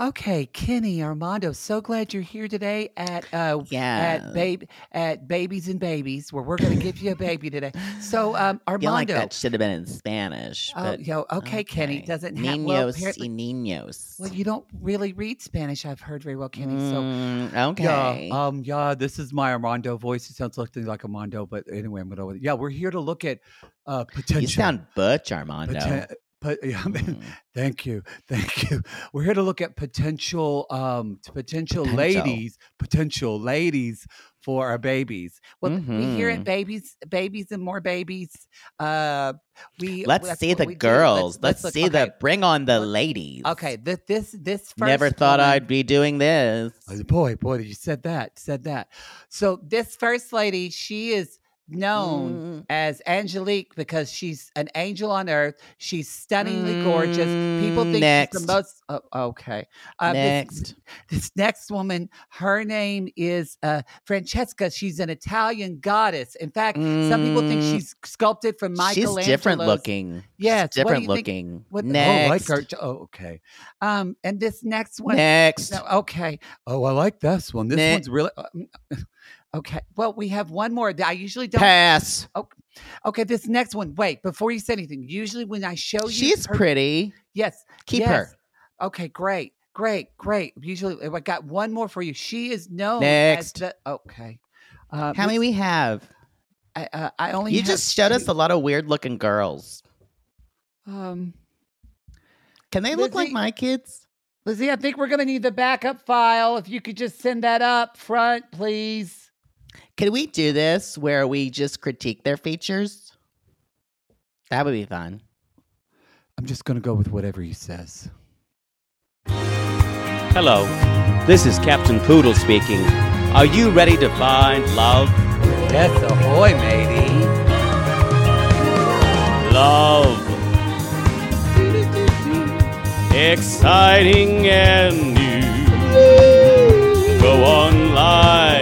Okay, Kenny Armando, so glad you're here today at uh Yeah. at babe at Babies and Babies, where we're going to give you a baby today. So, um, feel like Armando, that should have been in Spanish. oh, But yo, okay, Kenny doesn't have well, Niños apparently- y niños. well, you don't really read Spanish. I've heard very well, Kenny. So, Mm, okay. Yeah, um, yeah, this is my Armando voice. It sounds something like Armando, but anyway, I'm gonna. Yeah, we're here to look at uh potential. you sound butch, Armando. poten- yeah, Mm. thank you, thank you. We're here to look at potential, um, potential, Potential. ladies, potential ladies for our babies. Well, we here at Mhm. babies, babies and more babies. Uh, we Let's see the we do. girls. Let's, look- see okay, the bring on the ladies. Okay, this this this first Never thought woman- I'd be doing this. Oh, Boy, boy, you said that, said that. So this first lady, she is known Mm. as Angelique because she's an angel on earth. She's stunningly gorgeous. People think she's the most. Oh, okay. Uh, this- Next. This, next woman, her name is uh, Francesca. She's an Italian goddess. In fact, some people think Mm. she's sculpted from Michelangelo's. She's different looking. Yes, She's different think- looking. What, Next. Oh, like her. Oh, okay. Um, and this next one. Next. No, okay. Oh, I like this one. This one's really uh, mm, okay. Well, we have one more. I usually don't. Pass. Okay, this next one. Wait, before you say anything. Usually, when I show you, She's her- pretty. Yes, Keep her. Okay, great, great, great. Usually, I got one more for you. She is known Next. as the. Okay. Uh, How many we have? I, uh, I only. You just showed us a lot of weird looking girls. Um, Can they look like my kids? Lizzie, I think we're gonna need the backup file. If you could just send that up front, please. Can we do this where we just critique their features? That would be fun. I'm just gonna go with whatever he says. Hello, this is Captain Poodle speaking. Are you ready to find love? Yes, ahoy, matey. Love. Exciting and new. Go online.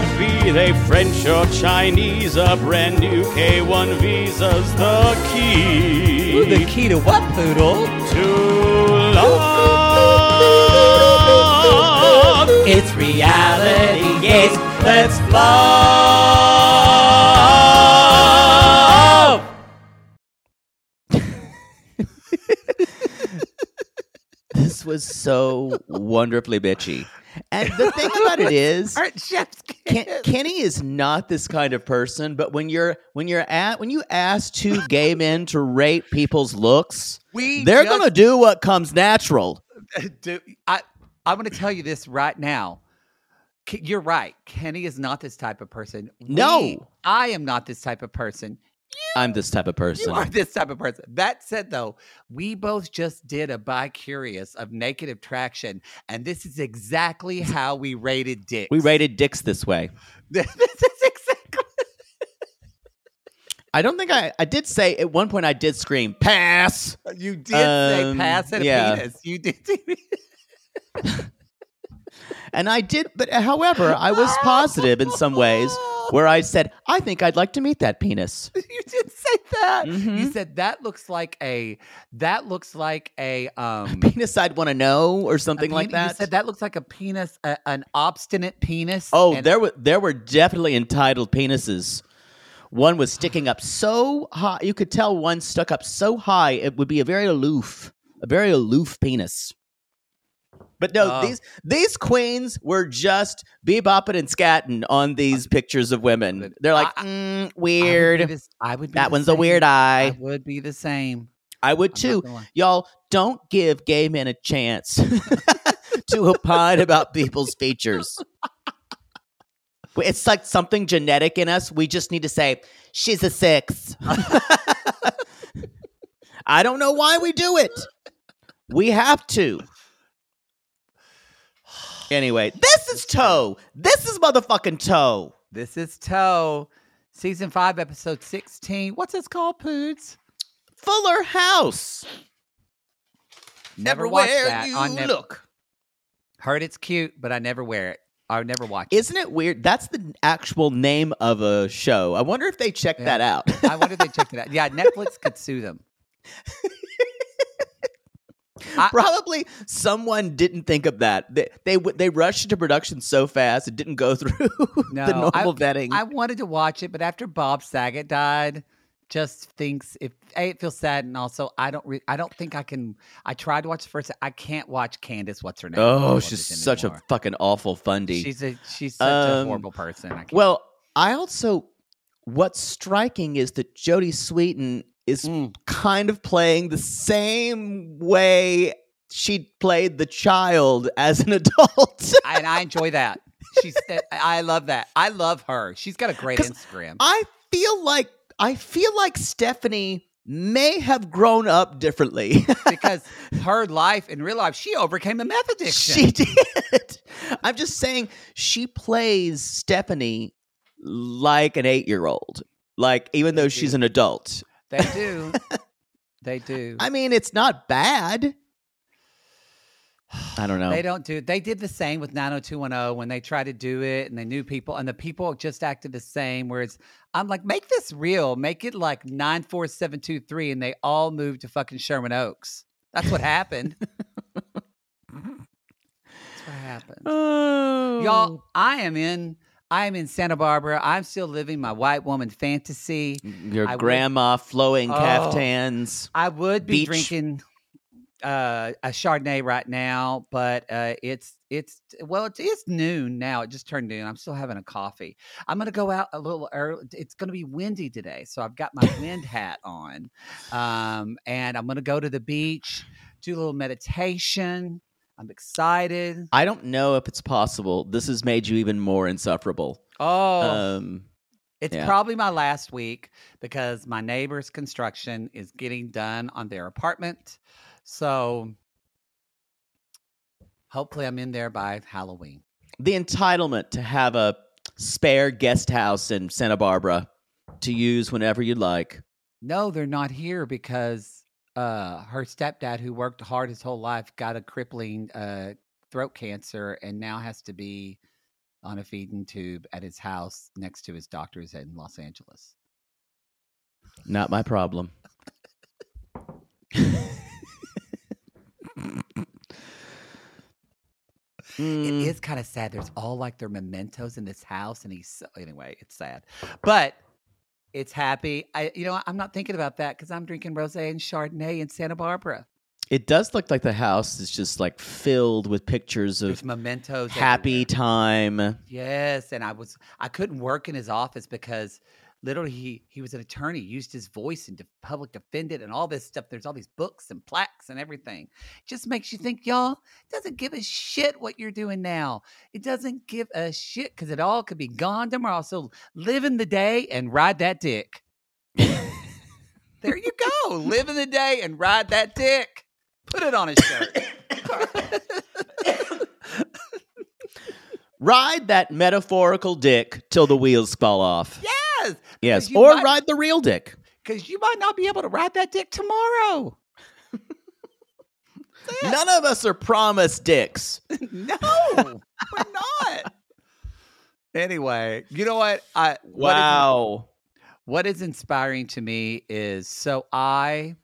Be they French or Chinese, a brand new K1 visa's the key Ooh, the key to what, Poodle? to love. It's reality, yes, Let's love. This was so wonderfully bitchy. And the thing about it is, Ken. Kenny is not this kind of person. But when you're when you're at when you ask two gay men to rate people's looks, We they're just- gonna do what comes natural. do, I, I'm to tell you this right now. You're right. Kenny is not this type of person. No. We- I am not this type of person. I'm this type of person. You are this type of person. That said, though, we both just did a bi curious of naked attraction, and this is exactly how we rated dicks. We rated dicks this way. this is exactly. I don't think I I did say at one point I did scream pass. You did say Um, pass and yeah. a penis. You did. And I did, but however, I was positive in some ways where I said, I think I'd like to meet that penis. you did say that. You Mhm. said that looks like a that looks like a um Penis I'd want to know or a something like that. You said that looks like a penis, a, an obstinate penis. Oh, and- there were there were definitely entitled penises. One was sticking up so high, you could tell one stuck up so high it would be a very aloof, a very aloof penis. But no, Oh. these these queens were just bebopping and scatting on these pictures of women. They're like, I- mm, I would be weird. I would be That the one's a same. weird I eye. would be the same. I would I'm too. Y'all don't give gay men a chance to opine about people's features. It's like something genetic in us. We just need to say, she's a six. I don't know why we do it. We have to. Anyway, this is Toe. This is motherfucking Toe. This is Toe, season five, episode sixteen. What's this called, Poods? Fuller House. Never watched that. you I never look. heard it's cute, but I never wear it. I never watch Isn't it weird? That's the actual name of a show. I wonder if they checked Yeah. that out. I wonder if they checked it out. Yeah, Netflix could sue them. I- Probably someone didn't think of that. They they, they rushed into production so fast it didn't go through the No, normal vetting. I wanted to watch it, but after Bob Saget died, just thinks if a it feels sad, and also I don't re- I don't think I can. I tried to watch the first. I can't watch Candace. What's her name? oh, she's such a fucking awful fundy. She's a she's such a Um, horrible person. I can't. well, I also what's striking is that Jodie Sweetin is Mm. kind of playing the same way she played the child as an adult. and I enjoy that. She's I love that. I love her. She's got a great Instagram. I feel like I feel like Stephanie may have grown up differently. because her life in real life, she overcame a meth addiction. she did. I'm just saying she plays Stephanie like an 8-year-old. Like even though she's an adult. They do. They do. I mean, it's not bad. I don't know. They don't do. They did the same with 90210 when they tried to do it, and they knew people, and the people just acted the same. Whereas I'm like, make this real, make it like nine four seven two three, and they all moved to fucking Sherman Oaks. That's what happened. That's what happened. Oh. Y'all, I am in. I am in Santa Barbara. I'm still living my white woman fantasy. Your I would- grandma flowing Oh. caftans. I would be Beach. drinking uh, a Chardonnay right now, but uh, it's it's well, it is noon now. It just turned noon. I'm still having a coffee. I'm gonna go out a little early. It's gonna be windy today, so I've got my wind hat on, um, and I'm gonna go to the beach, do a little meditation. I'm excited. I don't know if it's possible. This has made you even more insufferable. Oh, Um, It's Yeah. probably my last week because my neighbor's construction is getting done on their apartment. So hopefully I'm in there by Halloween. the entitlement to have a spare guest house in Santa Barbara to use whenever you'd like. No, they're not here because uh her stepdad who worked hard his whole life got a crippling uh throat cancer and now has to be on a feeding tube at his house next to his doctor's in Los Angeles. Not my problem. It Mm, kind of sad. There's all like their mementos in this house, and he's so, anyway. It's sad, but it's happy. I, you know, I'm not thinking about that because I'm drinking rosé and Chardonnay in Santa Barbara. It does look like the house is just like filled with pictures There's of mementos. happy everywhere. time. Yes, and I was I couldn't work in his office because literally he he was an attorney, used his voice and de- public defended and all this stuff. There's all these books and plaques and everything. just makes you think, y'all doesn't give a shit what you're doing now. It doesn't give a shit because it all could be gone tomorrow. So live in the day and ride that dick. there you go. Live in the day and ride that dick. Put it on a shirt. Ride that metaphorical dick till the wheels fall off. yes. yes, or might- ride the real dick. because you might not be able to ride that dick tomorrow. None of us are promised dicks. no, we're not. Anyway, you know what? I what is- Wow. what is inspiring to me is so I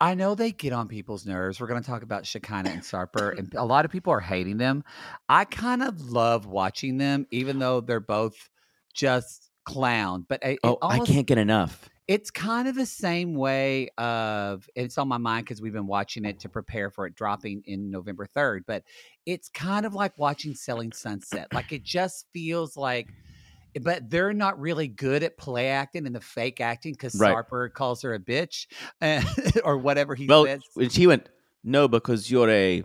I know they get on people's nerves. We're going to talk about Shekinah and Sarper, and a lot of people are hating them. I kind of love watching them, even though they're both just clown. But it, it Oh, I can't get enough. It's kind of the same way of it's on my mind because we've been watching it to prepare for it dropping in November 3rd. But it's kind of like watching Selling Sunset. Like it just feels like but they're not really good at play acting and the fake acting because Right. Sarper calls her a bitch eh, or whatever he well, says. she went, no, because you're a,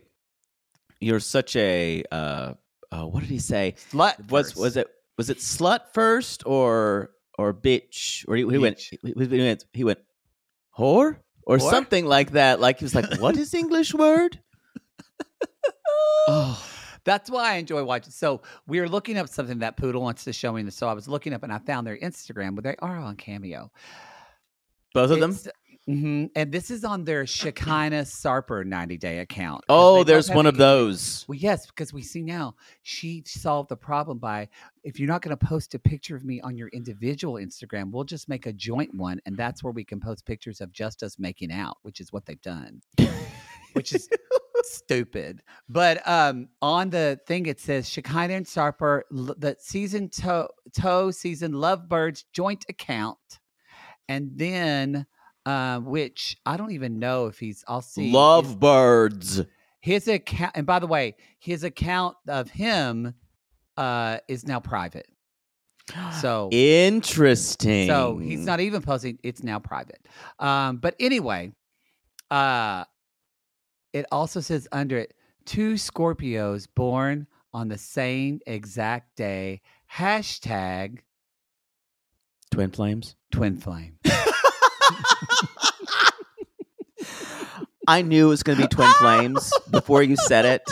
you're such a, uh, uh what did he say? Slut Was first. was it was it slut first or or bitch or he, he went Bitch. he went he went whore or Whore? something like that. Like he was like, what is English word? oh, That's why I enjoy watching. So we were looking up something that Poodle wants to show me. So I was looking up and I found their Instagram, but they are on Cameo. both of them. It's- mhm, And this is on their Shekinah Sarper 90 day account. Oh, there's one of those. Well, yes, because we see now she solved the problem by if you're not going to post a picture of me on your individual Instagram, we'll just make a joint one, and that's where we can post pictures of just us making out, which is what they've done, which is stupid. But um, on the thing it says Shekinah and Sarper, the season toe toe season Lovebirds joint account, and then. Uh, which I don't even know if he's. I'll see. Lovebirds. his account and by the way his account of him uh is now private so Interesting. so he's not even posting it's now private um but anyway uh it also says under it two scorpios born on the same exact day hashtag twin flames. twin flame I knew it was going to be twin flames before you said it.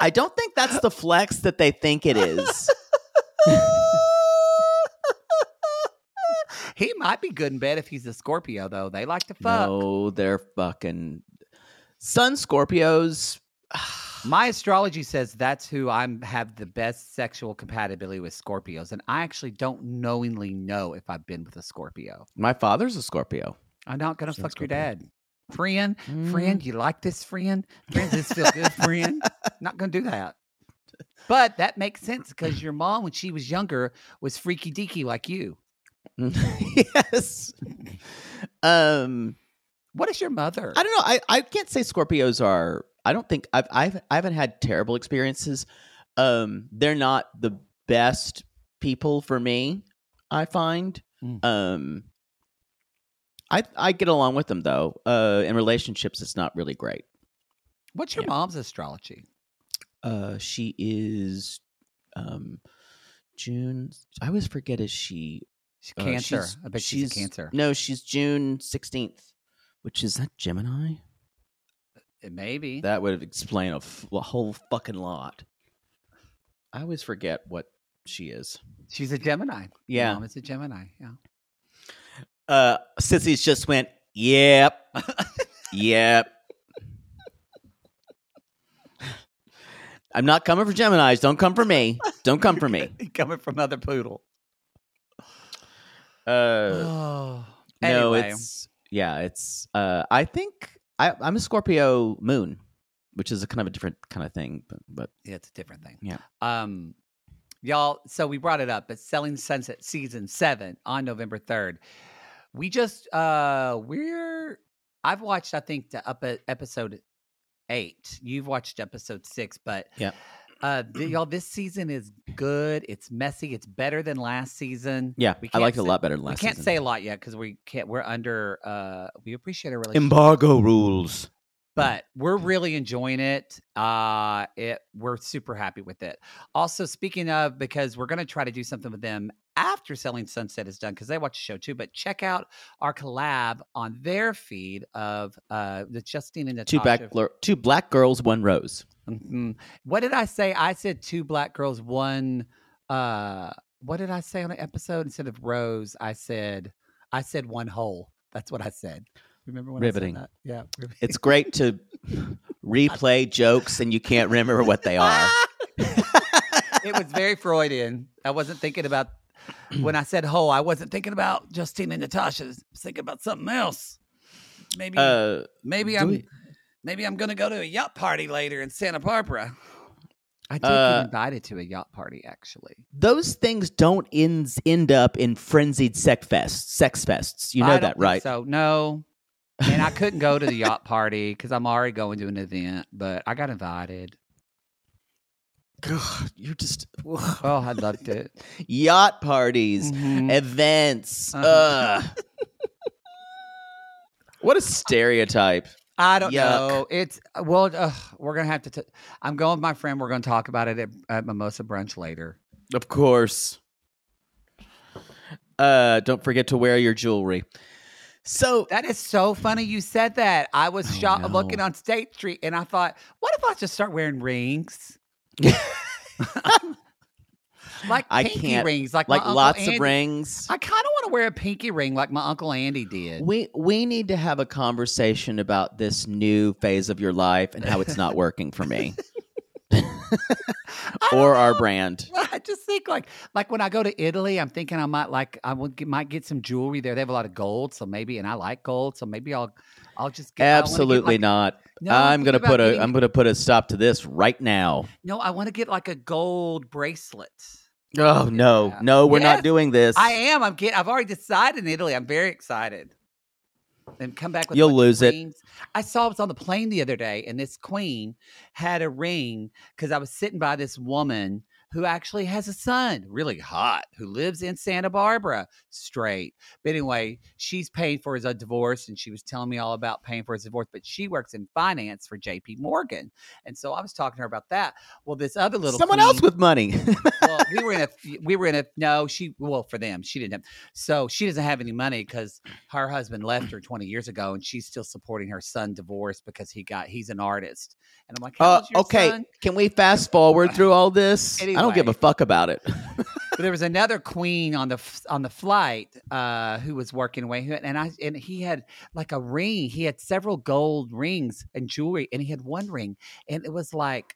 I don't think that's the flex that they think it is. He might be good in bed if he's a scorpio though they like to fuck No, they're fucking Sun Scorpios. My astrology says that's who I'm have the best sexual compatibility with Scorpios, and I actually don't knowingly know if I've been with a Scorpio. My father's a Scorpio. I'm not gonna So fuck your Scorpio. dad, friend. Mm. Friend, you like this friend? Friend, does this feel good, friend? Not gonna do that. But that makes sense because your mom, when she was younger, was freaky deaky like you. yes. Um, What is your mother? I don't know. I, I can't say Scorpios are. I don't think I've I've I haven't had terrible experiences. Um, they're not the best people for me. I find. Mm. Um, I I get along with them though. Uh, in relationships, it's not really great. What's your yeah. mom's astrology? Uh, she is, um, June. I always forget. Is she She's uh, cancer. she's- I bet she's, a cancer. No, she's June sixteenth, which is that Gemini. Maybe. That would explain a, f- a whole fucking lot. I always forget what she is. She's a Gemini. Yeah. mom is a Gemini. Yeah. Uh, Sissy's just went, yep, yep. I'm not coming for Gemini's. Don't come for me. Don't come for me. Coming from other poodle. Uh, oh. no, it's yeah, it's. Uh, I think I, I'm a Scorpio moon, which is a kind of a different kind of thing, but, but yeah, it's a different thing. Yeah. Um, y'all. So we brought it up. It's Selling Sunset season seven on November third. We just uh we're I've watched I think the up episode eight. You've watched episode six, but Yeah. Uh, th- y'all, this season is good. It's messy. It's better than last season. yeah, We I liked it a say- lot better than last. Season. We can't season. say a lot yet because we can't. We're under. Uh, we appreciate our relationship. embargo rules. but we're really enjoying it. Uh, it we're super happy with it. Also, speaking of, because we're going to try to do something with them after Selling Sunset is done, because they watch the show too. But check out our collab on their feed of uh the Justine and Two Natasha. black, gir- two black girls, one rose. Mhm. What did I say? I said two black girls, one. Uh, what did I say on an episode instead of rose? I said I said one whole. That's what I said. Remember when Riveting. I said that? Yeah. riveting. It's great to replay jokes and you can't remember what they are. it was very Freudian. I wasn't thinking about when I said "ho." I wasn't thinking about Justine and Natasha. I was thinking about something else. Maybe, Uh, maybe I'm, we- maybe I'm gonna go to a yacht party later in Santa Barbara. I did Uh, get invited to a yacht party, actually. those things don't end, end up in frenzied sex fests. Sex fests. You know I don't that, think right? So no, and I couldn't go to the yacht party because I'm already going to an event. But I got invited. God, you're just Oh, I loved it. yacht parties, Mhm. events. Uh-huh. What a stereotype. I don't Yuck. know. It's well, uh, we're gonna have to. T- I'm going with my friend. We're gonna talk about it at, at Mimosa Brunch later. Of course. Uh, don't forget to wear your jewelry. So That is so funny. You said that. I was Oh, shot looking on State Street, and I thought, what if I just start wearing rings? like I pinky can't- rings, like like lots Andy. of rings. I kind of want to wear a pinky ring like my uncle Andy did. We we need to have a conversation about this new phase of your life and how it's not working for me. or our brand. I just think like like when I go to Italy, I'm thinking I might like I might get some jewelry there. They have a lot of gold, so maybe and I like gold, so maybe I'll I'll just get, I wanna get, Absolutely like- not. No, I'm gonna put a getting- am gonna put a stop to this right now. No, I want to get like a gold bracelet. Oh no, Yeah. no, we're Yes, not doing this. I am. I'm get. I've already decided in Italy. I'm very excited. And come back with You'll lose it. I saw it was on the plane the other day, and this queen had a ring because I was sitting by this woman who actually has a son, really hot, who lives in Santa Barbara, straight. But anyway, she's paying for his uh, divorce, and she was telling me all about paying for his divorce. But she works in finance for J.P. Morgan, and so I was talking to her about that. Well, this other little Someone queen- else with money. well, we were in a we were in a no, she well for them, she didn't have so she doesn't have any money because her husband left her 20 years ago and she's still supporting her son divorce because he got he's an artist. And I'm like, How uh, okay, son? can we fast forward through all this? I don't give a fuck about it. But there was another queen on the on the flight uh, who was working away, who- and I and he had like a ring. He had several gold rings and jewelry, and he had one ring, and it was like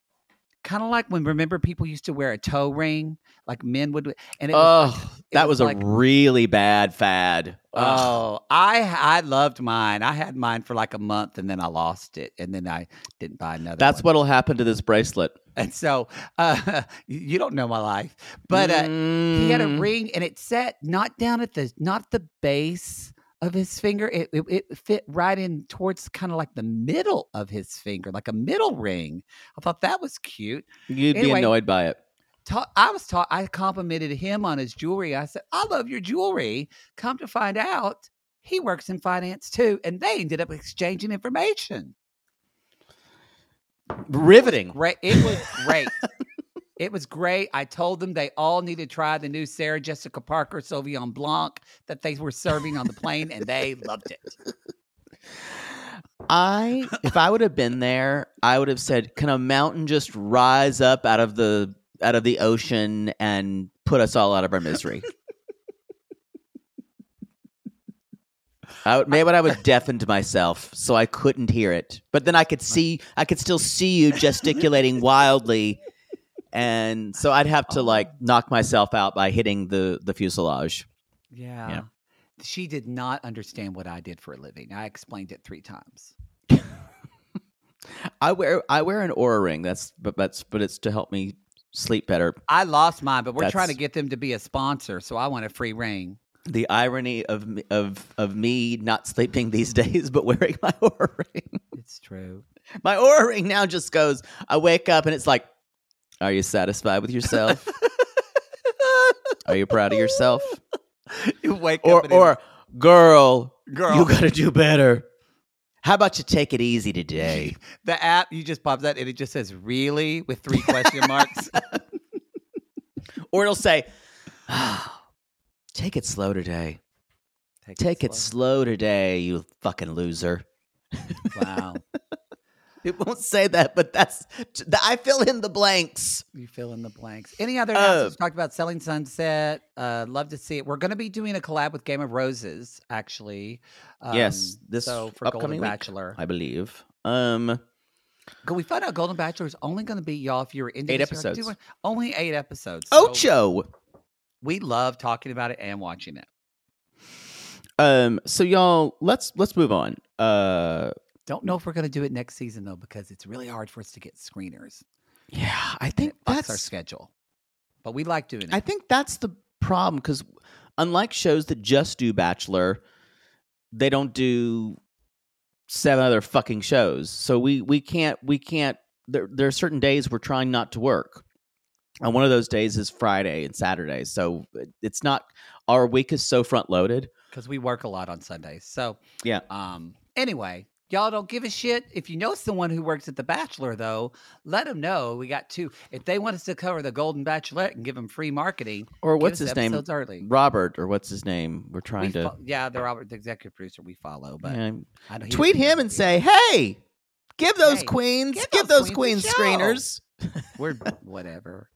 kind of like when remember people used to wear a toe ring, like men would, and it was like- Oh, it that was, was like- a really bad fad. Oh, I I loved mine. I had mine for like a month and then I lost it and then I didn't buy another. That's one. what'll happen to this bracelet. And so uh, you don't know my life, but uh, he had a Mm. ring and it sat not down at the not the base of his finger. It it, it fit right in towards kind of like the middle of his finger, like a middle ring. I thought that was cute. You'd be Anyway, annoyed by it. Ta- I was taught. I complimented him on his jewelry. I said, "I love your jewelry." Come to find out, he works in finance too, and they ended up exchanging information. Riveting. Great. It was great. It was great. I told them they all need to try the new Sarah Jessica Parker Sauvignon Blanc that they were serving on the plane, and they loved it. I, if I would have been there, I would have said, "Can a mountain just rise up out of the out of the ocean and put us all out of our misery?" I would, maybe I would deafened myself so I couldn't hear it, but then I could see, I could still see you gesticulating wildly, and so I'd have to like oh. knock myself out by hitting the the fuselage. Yeah. She did not understand what I did for a living. I explained it three times. I wear I wear an Oura ring. That's but that's but it's to help me sleep better. I lost mine, but we're trying to get them to be a sponsor, so I want a free ring. The irony of of of me not sleeping these days, but wearing my Oura ring. It's true. My Oura ring now just goes. I wake up and it's like, "Are you satisfied with yourself? Are you proud of yourself?" you wake Or up it- or girl, Girl. you got to do better. How about you take it easy today? the app you just pops that and it just says really with three question marks. or it'll say, "Ah, "Take it slow today. Take it slow today, you fucking loser." Wow. It won't say that, but that's I fill in the blanks. You fill in the blanks. Any other Uh, announcements? Talked about Selling Sunset. Uh, love to see it. We're going to be doing a collab with Game of Roses, actually. yes, Um, this so for upcoming Golden week, Bachelor. I believe. Um, We found out Golden Bachelor is only going to be y'all if you're into Eight episodes. doing- only eight episodes. So Ocho. we love talking about it and watching it. Um, so y'all, let's let's move on. Uh, Don't know if we're going to do it next season though, because it's really hard for us to get screeners. yeah, I think that's our schedule. But we like doing it. I think that's the problem because unlike shows that just do Bachelor, they don't do seven other fucking shows. So we we can't we can't. There there are certain days we're trying not to work, and one of those days is Friday and Saturday. So it's not our week is so front loaded. because we work a lot on Sundays. So Yeah. Um. Anyway, y'all don't give a shit. If you know someone who works at The Bachelor, though, let them know. We got two. If they want us to cover the Golden Bachelorette and give them free marketing, Or what's his name? Early. Robert or what's his name? We're We trying to fo- yeah, the Robert, the executive producer, we follow. But yeah, I know he tweet him and say, "Hey, give those Hey, queens, give give, those those queens queens screeners." We're whatever.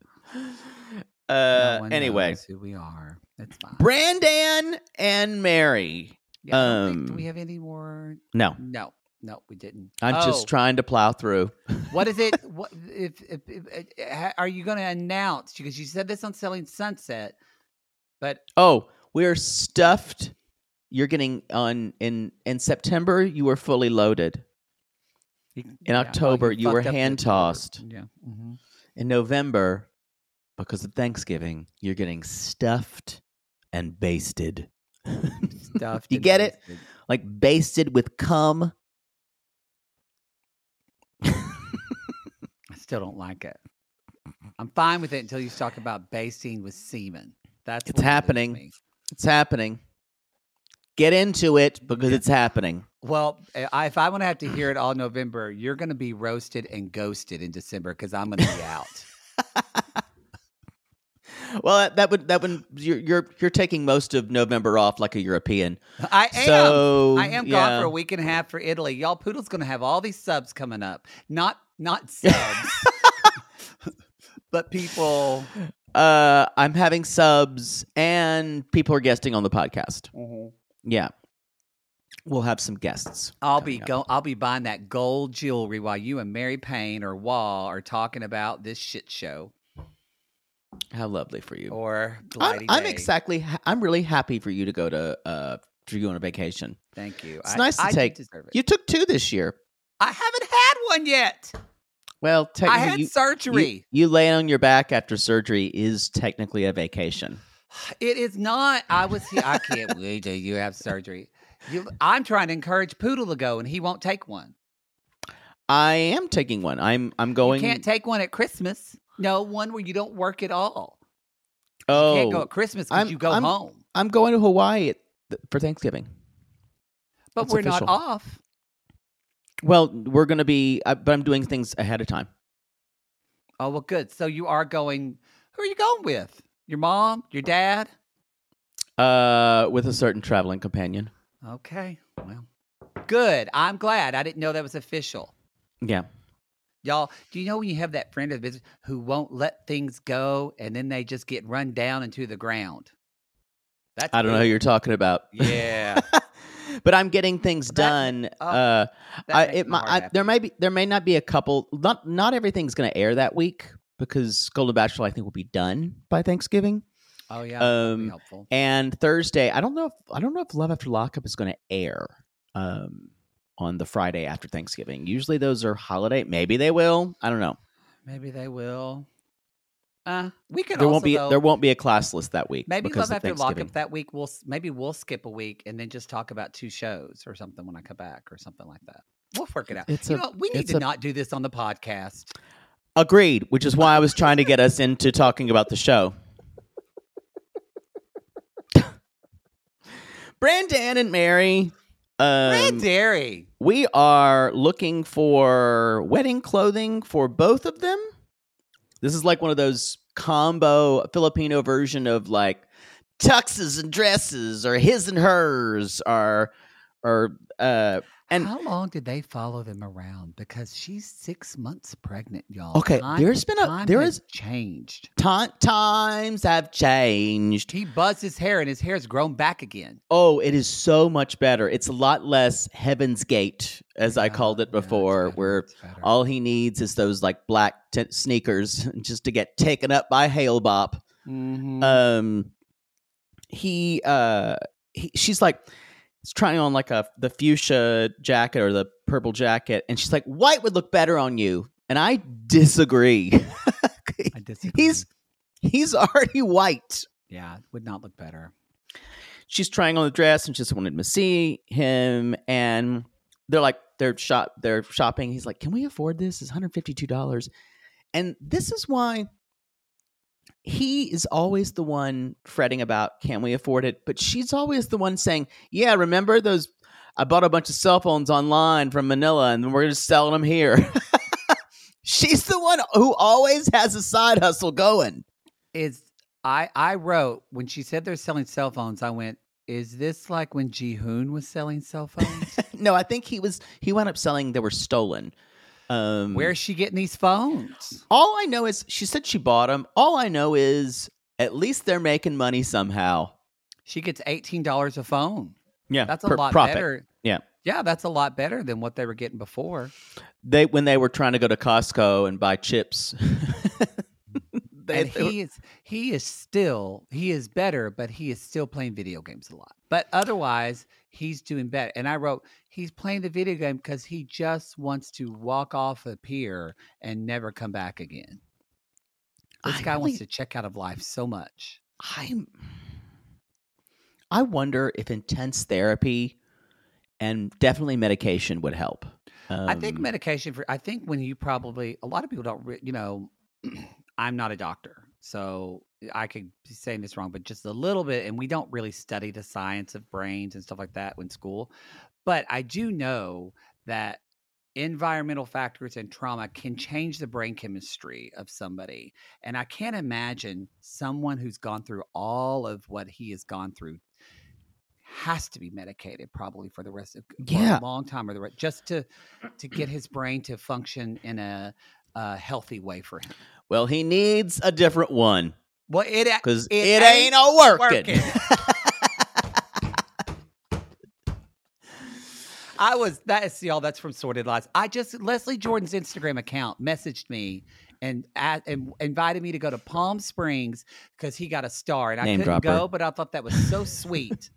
Uh, No anyway, who we are. That's fine. Brandan and Mary. Yeah, I don't think- do um, we have any more? No, No, no, we didn't. I'm Oh, just trying to plow through. What is it? What if, if, if, if are you going to announce? Because you said this on Selling Sunset, but Oh, we're stuffed. You're getting on in in September. You were fully loaded. In yeah, well, October, you were fucked up in hand tossed. Yeah. mhm. In November, because of Thanksgiving, you're getting stuffed and basted. Stuffed. You get it? like basted with cum. Still don't like it. I'm fine with it until you talk about basting with semen. That's It's what you lose happening. It's happening. Get into it because it's happening. Well, eh, I, if I want to have to hear it all November, you're going to be roasted and ghosted in December because I'm going to be out. Well, that, would that would you're you're you're taking most of November off like a European. I am. So, I am gone for a week and a half for Italy. Y'all, Poodle's going to have all these subs coming up. Not not subs, but people. Uh, I'm having subs and people are guesting on the podcast. Yeah, we'll have some guests. I'll be up. go. I'll be buying that gold jewelry while you and Mary Payne or Wall are talking about this shit show How lovely for you. or I'm, I'm exactly. ha- I'm really happy for you to go to uh to go on a vacation. Thank you. It's I- nice to I take-. You took two this year. I haven't had one yet. Well, I had you, surgery. you, you laying on your back after surgery is technically a vacation. It is not. I was here. I can't wait till you have surgery. You, I'm trying to encourage Poodle to go, and he won't take one. I am taking one. I'm I'm going. You can't take one at Christmas. No, one where you don't work at all. oh, You can't go oh, at Christmas because you go I'm- home. I'm going to Hawaii at, for Thanksgiving. But it's we're official. not off. Well, we're going to be, uh, but I'm doing things ahead of time. Oh well, good. So you are going. Who are you going with? Your mom? Your dad? Uh, with a certain traveling companion. Okay. Well, good. I'm glad. I didn't know that was official. Yeah. Y'all, do you know when you have that friend of business who won't let things go and then they just get run down into the ground? That's I don't know who you're talking about. Yeah. but I'm getting things That- done. oh, uh, I, it, my I, there may be, there may not be a couple. Not, not everything's going to air that week because Golden Bachelor I think will be done by Thanksgiving. Oh yeah, um, helpful. And Thursday, I don't know if I don't know if Love After Lockup is going to air um, on the Friday after Thanksgiving. Usually those are holiday. Maybe they will. I don't know. Maybe they will. Uh, we could There also won't be though, there won't be a class list that week. maybe because love of after Thanksgiving. lockup that week. We'll maybe we'll skip a week and then just talk about two shows or something when I come back or something like that. We'll work it out. It's you a- know, we need to a- not do this on the podcast. Agreed, which is why I was trying to get us into talking about the show. Brandan and Mary, Red um, Dairy. we are looking for wedding clothing for both of them. This is like one of those combo Filipino version of like tuxes and dresses, or his and hers, or or uh, And- how long did they follow them around? Because she's six months pregnant, y'all. Okay, there's been a- time there has is- changed. Ti- times have changed. He buzzed his hair and his hair's grown back again. Oh, it is so much better. It's a lot less Heaven's Gate, as I Yeah, called it yeah, it's before, better, where it's better. all he needs is those like black t- sneakers just to get taken up by Hale-Bopp. Mhm. Um, he, uh, he, she's like, trying on like a the fuchsia jacket or the purple jacket, and she's like, white would look better on you, and I disagree. I disagree. he's he's already white. yeah, would not look better. she's trying on the dress and just wanted to see him and they're like they're shop they're shopping he's like can we afford this it's $152 and this is why he is always the one fretting about can we afford it? But she's always the one saying yeah remember those i bought a bunch of cell phones online from manila and we're just selling them here. She's the one who always has a side hustle going. Is I I wrote when she said they're selling cell phones, I went, is this like when Ji Hoon was selling cell phones? no i think he was he wound up selling they were stolen um Where's she getting these phones? All I know is she said she bought them. All I know is at least they're making money somehow. She gets eighteen dollars a phone. Yeah, That's a per- lot profit. better. Yeah. Yeah, that's a lot better than what they were getting before. They when they were trying to go to Costco and buy chips. they, and he is he is still he is better, but he is still playing video games a lot. But otherwise, he's doing better. And I wrote he's playing the video game because he just wants to walk off a pier and never come back again. This I guy wants to check out of life so much. I'm I wonder if intense therapy and definitely medication would help. I think Um, medication for I think when you probably a lot of people don't re- you know I'm not a doctor so eh, I could be saying this wrong but just a little bit and we don't really study the science of brains and stuff like that in school but I do know that environmental factors and trauma can change the brain chemistry of somebody and I can't imagine someone who's gone through all of what he has gone through has to be medicated probably for the rest of Yeah. a long time or the re- just to to get his brain to function in a, a healthy way for him. well, he needs a different one Well, it because it, it ain't, a working. working. I was that is y'all. That's from Sordid Lives. I just Leslie Jordan's Instagram account messaged me and at, and invited me to go to Palm Springs because he got a star, and I Name couldn't dropper. go, but I thought that was so sweet.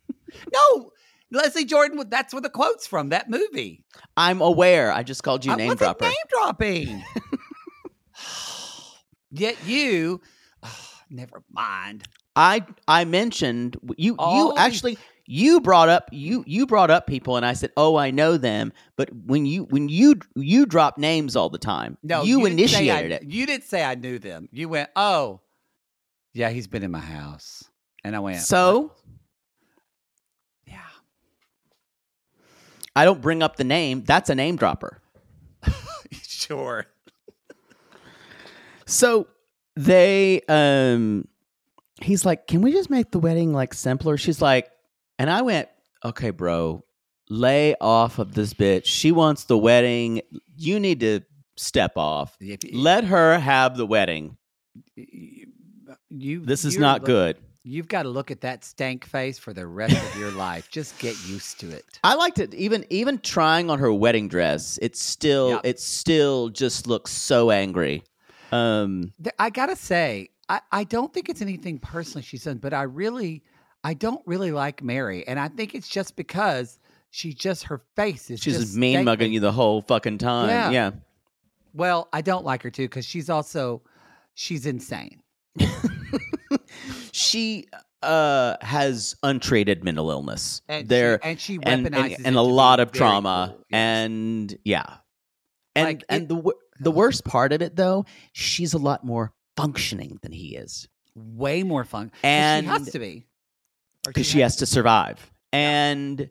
no, Leslie Jordan. That's where the quotes from that movie. I'm aware. I just called you I name dropper. Name dropping. Yet you, ah, never mind. I I mentioned you All oh, you actually you brought up you you brought up people and I said oh I know them but when you when you you drop names all the time No, you, didn't say I- initiated it You didn't say I knew them. You went, oh, yeah, he's been in my house, and I went, so "What?" yeah, I don't bring up the name that's a name dropper sure. So they um he's like can we just make the wedding like simpler she's like and I went okay bro lay off of this bitch she wants the wedding you need to step off let her have the wedding you, this is not look- good You've got to look at that stank face for the rest of your life. Just get used to it. I liked it. Even even trying on her wedding dress, it's still Yeah. it still just looks so angry. Um, I gotta say, I, I don't think it's anything personally she's done, but I really, I don't really like Mary, and I think it's just because she just her face is she's just mean mugging you the whole fucking time. Yeah. Yeah. Well, I don't like her too because she's also she's insane. She uh has untreated mental illness. And there she, and she and weaponizes and, it and a lot of trauma cool. Yes. and yeah. And Like, and it- the the worst part of it though, she's a lot more functioning than he is way more fun. And- she has to be because she has to survive. And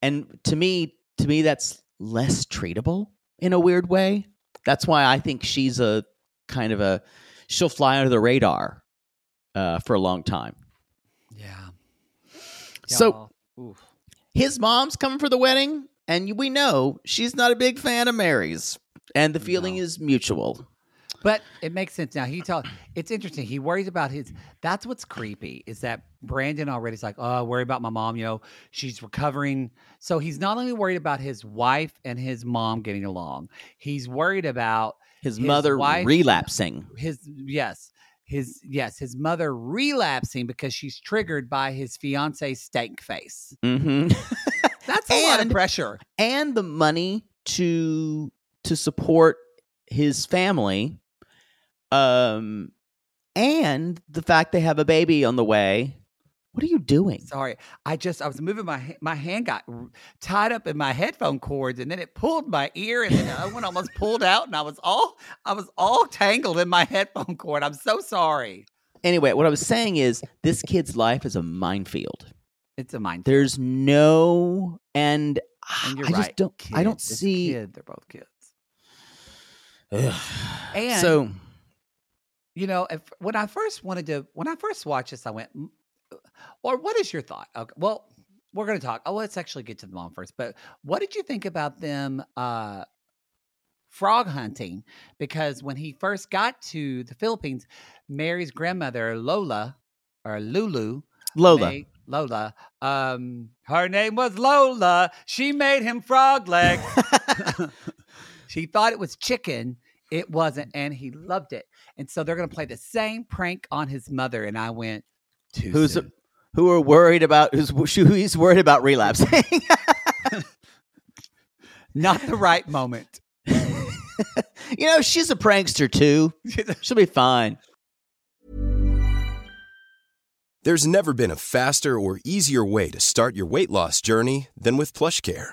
and to me, to me, that's less treatable in a weird way. That's why I think she's a kind of a she'll fly under the radar uh, for a long time. Yeah. So oof. his mom's coming for the wedding. and we know she's not a big fan of Mary's, and the feeling No. is mutual. But it makes sense now. He tells it's interesting. He worries about his. That's what's creepy is that Brandan already is like, oh, I worry about my mom. You know, she's recovering. So he's not only worried about his wife and his mom getting along. He's worried about His, His mother wife- relapsing. his yes, his yes, his mother relapsing because she's triggered by his fiance's stank face. hmm That's a lot of pressure. and the money to to support his family um and the fact they have a baby on the way what are you doing Sorry, I just I was moving my my hand got tied up in my headphone cords, and then it pulled my ear, and then the other one almost pulled out, and I was all I was all tangled in my headphone cord. I'm so sorry. anyway what i was saying is this kid's life is a minefield It's a mind. there's no and, and i right. just don't i don't Kid, this see Kid, they're both kids. And so you know, if when I first wanted to, when I first watched this, I went, or what is your thought? Okay, well, we're going to talk. Oh, let's actually get to the mom first. But what did you think about them uh, frog hunting? Because when he first got to the Philippines, Mary's grandmother Lola or Lulu, lola Lola, um, her name was Lola. She made him frog legs. she thought it was chicken. It wasn't, and he loved it. And so they're going to play the same prank on his mother. And I went, too who's soon. who are worried about who's who he's worried about relapsing not the right moment. you know she's a prankster too she'll be fine There's never been a faster or easier way to start your weight loss journey than with PlushCare.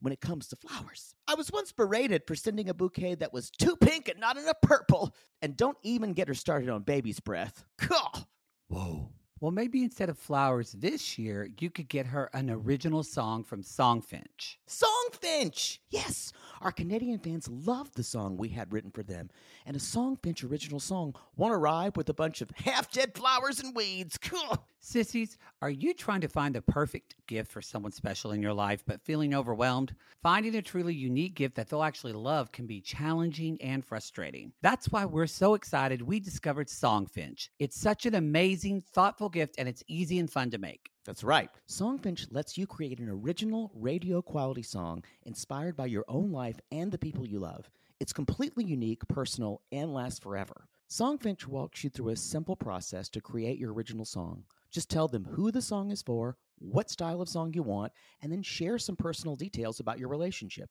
when it comes to flowers. I was once berated for sending a bouquet that was too pink and not enough purple. And don't even get her started on baby's breath. Whoa. Well, maybe instead of flowers this year, you could get her an original song from Songfinch. Songfinch! Yes, our Canadian fans loved the song we had written for them, and a Songfinch original song won't arrive with a bunch of half dead flowers and weeds. Cool. Sissies, are you trying to find the perfect gift for someone special in your life but feeling overwhelmed? Finding a truly unique gift that they'll actually love can be challenging and frustrating. That's why we're so excited we discovered Songfinch. It's such an amazing, thoughtful gift and it's easy and fun to make. That's right. Songfinch lets you create an original radio quality song inspired by your own life and the people you love. It's completely unique, personal, and lasts forever. Songfinch walks you through a simple process to create your original song. Just tell them who the song is for, what style of song you want, and then share some personal details about your relationship.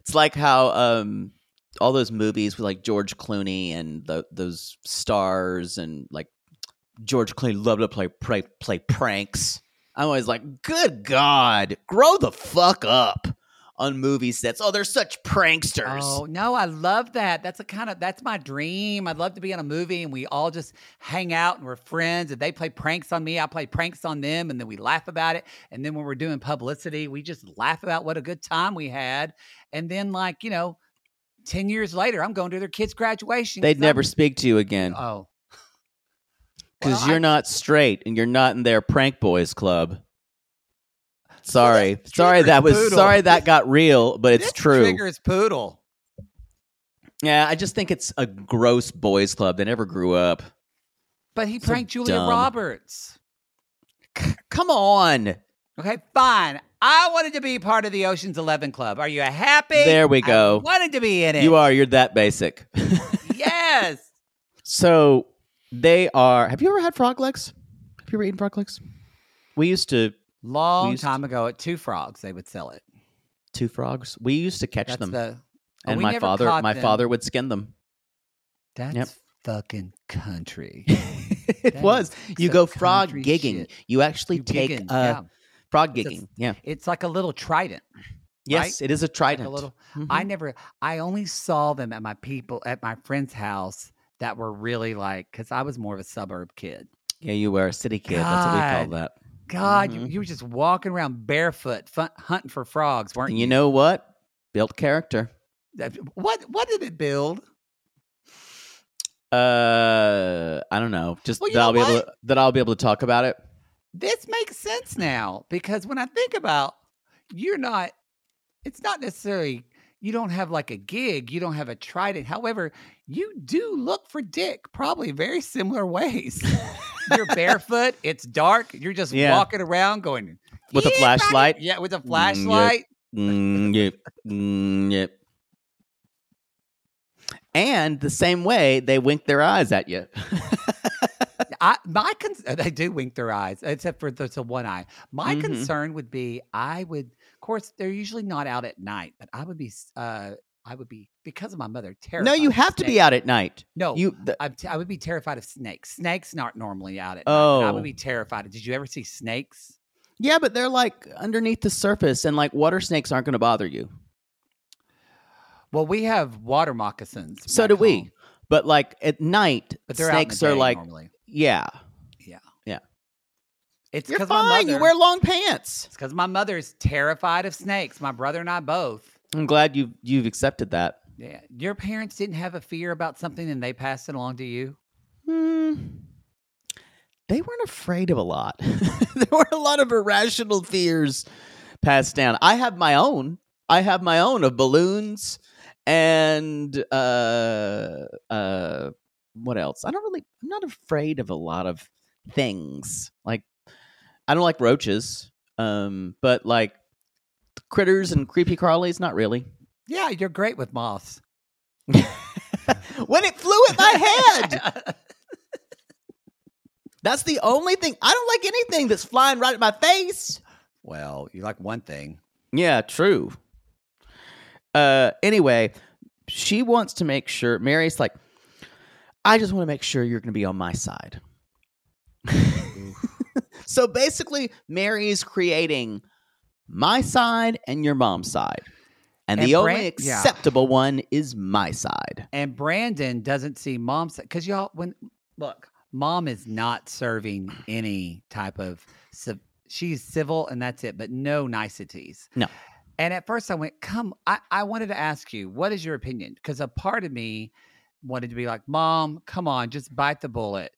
It's like how um, all those movies with like George Clooney and the, those stars and like George Clooney loved to play, play play pranks. I'm always like, good God, grow the fuck up on movie sets. Oh, they're such pranksters. Oh no, I love that. That's a kind of that's my dream. I'd love to be in a movie and we all just hang out and we're friends and they play pranks on me, I play pranks on them, and then we laugh about it. And then when we're doing publicity, we just laugh about what a good time we had. And then like, you know, 10 years later, I'm going to their kid's graduation. They'd never I'm- speak to you again Oh. because Well, you're I- not straight and you're not in their prank boys club. Sorry, sorry that was poodle. sorry that got real, but it's This true. Triggers poodle. Yeah, I just think it's a gross boys club. They never grew up. But he So pranked Julia dumb. Roberts. Come on. Okay, fine. I wanted to be part of the Ocean's Eleven Club. Are you happy? There we I go. wanted to be in it. You are. You're that basic. Yes. so they are. Have you ever had frog legs? Have you ever eaten frog legs? We used to Long to- time ago at Two Frogs, they would sell it. two frogs. We used to catch That's them, the. and my father, my them. father would skin them. That's Yep. fucking country. it That was. You go frog gigging. shit. You actually You take gigging, uh, yeah. frog It's a- gigging. yeah. It's like a little trident. Yes, it is a Like trident. a little. Mhm. I never. I only saw them at my people at my friend's house that were really like because I was more of a suburb kid. yeah, you were a city kid. That's what we call that. God, you, Mhm. you were just walking around barefoot, fun, hunting for frogs, weren't you? you know what? Built character. What? What did it build? Uh, I don't know. Just Well, you that I'll be know able to, that I'll be able to talk about it. This makes sense now because when I think about, you're not. It's not necessarily. You don't have like a gig. You don't have a trident. However, you do look for dick, probably very similar ways. You're barefoot. It's dark. You're just Yeah. walking around going With a flashlight? buddy." Yeah, with a Mm, flashlight. Mm, yep. Mm, yep. And the same way they wink their eyes at you. I my con- uh, they do wink their eyes, except for the, the one eye. My Mhm. concern would be I would, of course, they're usually not out at night, but I would be, uh, I would be because of my mother terrified. no, you have to be out at night. No, You the, I'm t- I would be terrified of snakes. Snakes aren't normally out at night. I Oh. would be terrified. Did you ever see snakes? yeah, but they're like underneath the surface, and like water snakes aren't going to bother you. Well, we have water moccasins. So do we. But like at night, but they're out in snakes are like, normally. yeah, yeah, yeah. It's you're because fine. my mother. You wear long pants. it's because my mother's terrified of snakes. My brother and I both. I'm glad you you've accepted that. Yeah. Your parents didn't have a fear about something and they passed it along to you? Hmm. They weren't afraid of a lot. there were a lot of irrational fears passed down. I have my own. I have my own of balloons and uh uh what else? I don't really I'm not afraid of a lot of things. Like I don't like roaches. Um but like critters and creepy crawlies not really. Yeah, you're great with moths. when it flew at my head. That's the only thing. I don't like anything that's flying right at my face. well, you like one thing. Yeah, true. Uh anyway, she wants to make sure Mary's like I just want to make sure you're going to be on my side. so basically Mary's creating my side and your mom's side. And, And the only Bran- yeah. acceptable one is my side. And Brandan doesn't see mom because y'all when look, mom is not serving any type of she's civil and that's it, but no niceties. No. And at first I went, come, I, I wanted to ask you, what is your opinion? Because a part of me wanted to be like, Mom, come on, just bite the bullet.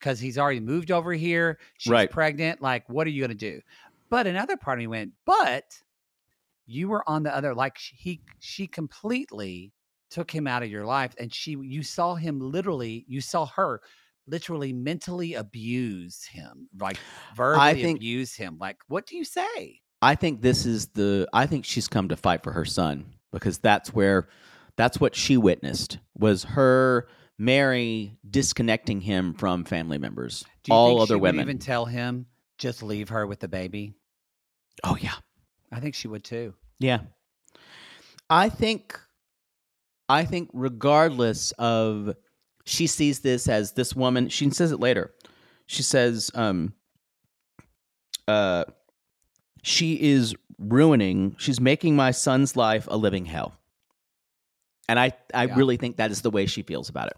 Because he's already moved over here. She's Right. pregnant. Like, what are you gonna do? But another part of me went, but you were on the other, like he she completely took him out of your life and she you saw him literally you saw her literally mentally abuse him like verbally think- abuse him like what do you say I think this is the I think she's come to fight for her son because that's where that's what she witnessed was her Mary disconnecting him from family members, do you all other women. even tell him just leave her with the baby oh yeah. i think she would too Yeah. I think I think regardless of she sees this as this woman, she says it later. She says um uh she is ruining, she's making my son's life a living hell. And I I Yeah. really think that is the way she feels about it.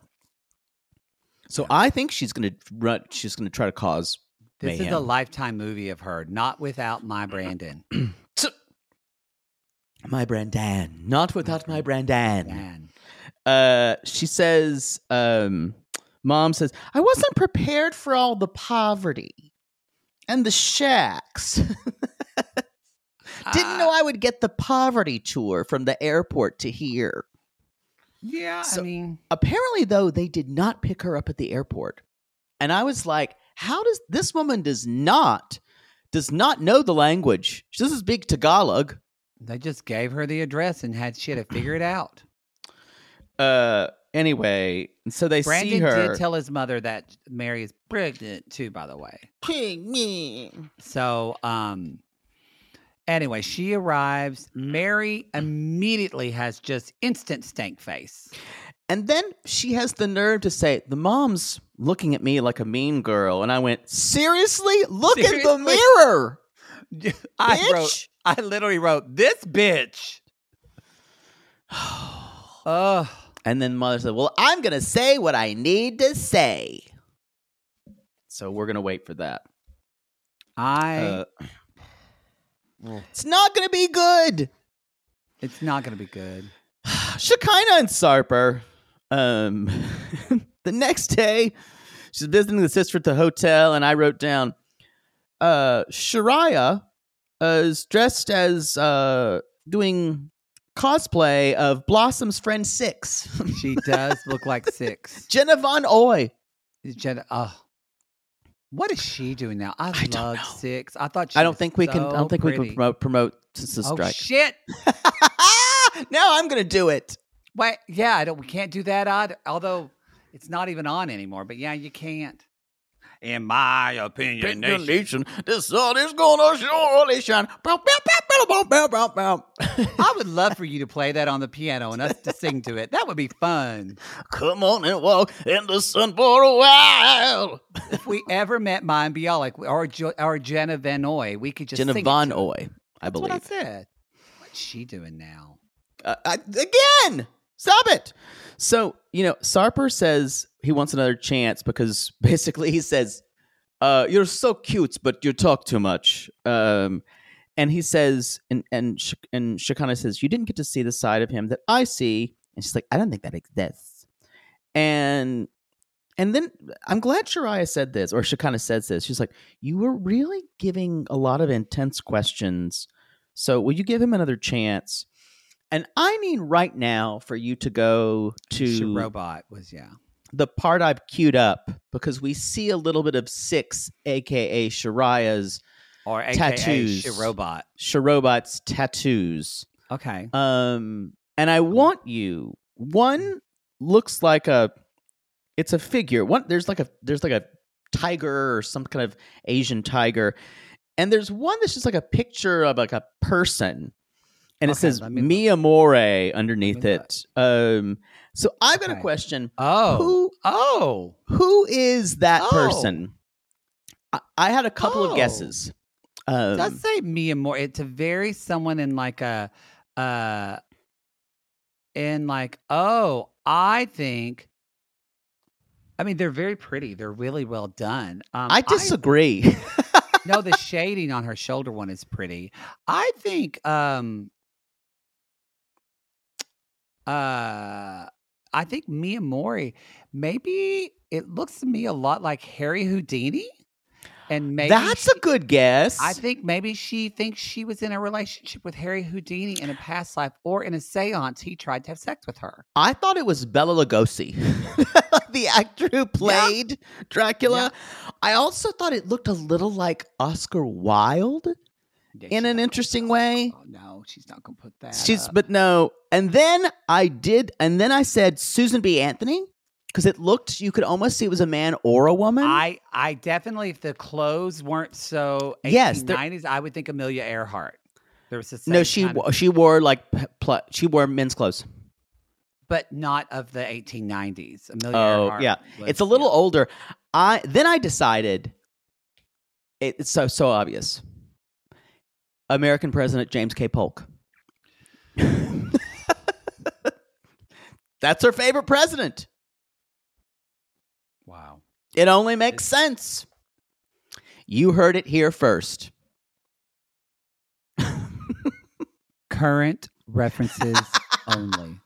So I think she's going to run she's going to try to cause this is a lifetime movie of her not without my brandan. My Brandan, not without my Brandan. Uh she says um mom says i wasn't prepared for all the poverty and the shacks. Didn't know Ah, i would get the poverty tour from the airport to here. Yeah So- i mean apparently though they did not pick her up at the airport. And i was like how does this woman does not does not know the language. This is big tagalog. They just gave her the address and had she had to figure it out. Uh anyway so they brandan see her. did tell his mother that mary is pregnant too by the way. Me So, um, anyway, she arrives. Mary immediately has just instant stank face. And then she has the nerve to say, The mom's looking at me like a mean girl. And I went, Seriously? Look at the mirror. I Bitch. wrote, I literally wrote, this bitch. Ugh. And then mother said, Well, I'm going to say what I need to say. So we're going to wait for that. I, Uh, it's not going to be good. it's not going to be good. Shekinah and Sarper. Um, the next day, she's visiting the sister at the hotel, and I wrote down, uh, Shariah uh, is dressed as uh, doing cosplay of Blossom's friend Six, She does look like six. Jenna Von Oy. Jenna, oh. What is she doing now? I, I don't love six. I thought she I don't think we can. I don't think we can promote promote Oh Strike. shit! now I'm gonna do it. Wait, yeah, I don't. We can't do that. Odd, although it's not even on anymore. But yeah, you can't. In my opinion, nation. Nation, the sun is gonna surely shine. I would love for you to play that on the piano and us to sing to it. That would be fun. Come on and walk in the sun for a while. If we ever met Mayim Bialik or jo- or Jenna Von Oy, we could just Jenna sing it Von to her. Oy, I That's believe. what I said. What's she doing now? Uh, I, again, stop it. So, you know, Sarper says he wants another chance because basically he says, uh, You're so cute, but you talk too much. Um, and he says, and and Sh- and Shekinah says, "You didn't get to see the side of him that I see." And she's like, "I don't think that exists." And and then I'm glad Shariah said this, or Shekinah says this. She's like, "You were really giving a lot of intense questions. So will you give him another chance?" And I mean right now for you to go to robot was yeah. the part I've queued up because we see a little bit of six, aka Shariah's Or AKA Tattoos. robot. Sharobot's tattoos. Okay. Um, and I want you. One looks like a, it's a figure. One there's like a there's like a tiger or some kind of Asian tiger, and there's one that's just like a picture of like a person, and it says me "Mi Amore" underneath me it. Um, so I've got a question. Oh. Who Oh. who is that Oh. person? I, I had a couple Oh. of guesses. Um, does say Mia Moore. It's a very someone in like a uh in like, oh, I think I mean they're very pretty. They're really well done. Um I disagree. no, the shading on her shoulder one is pretty. I think um uh I think Mia Mori maybe it looks to me a lot like Harry Houdini. And maybe That's she- a good guess. I think maybe she thinks she was in a relationship with Harry Houdini in a past life or in a seance he tried to have sex with her. I thought it was Bela Lugosi, the actor who played Dracula. I also thought it looked a little like Oscar Wilde Yeah, in an interesting way. Oh, no, she's not going to put that. She's, up. but no. And then I did, and then I said Susan B. Anthony because it looked, you could almost see it was a man or a woman. I I definitely if the clothes weren't so Yes, they're- I would think Amelia Earhart. There was same no, she she wore like pl- she wore men's clothes. but not of the 1890s. Amelia Oh, Earhart. yeah. was- it's a little yeah. older. I then I decided it, it's so so obvious. American President James K. Polk. That's her favorite president. Wow. It only makes sense. You heard it here first. Current references only.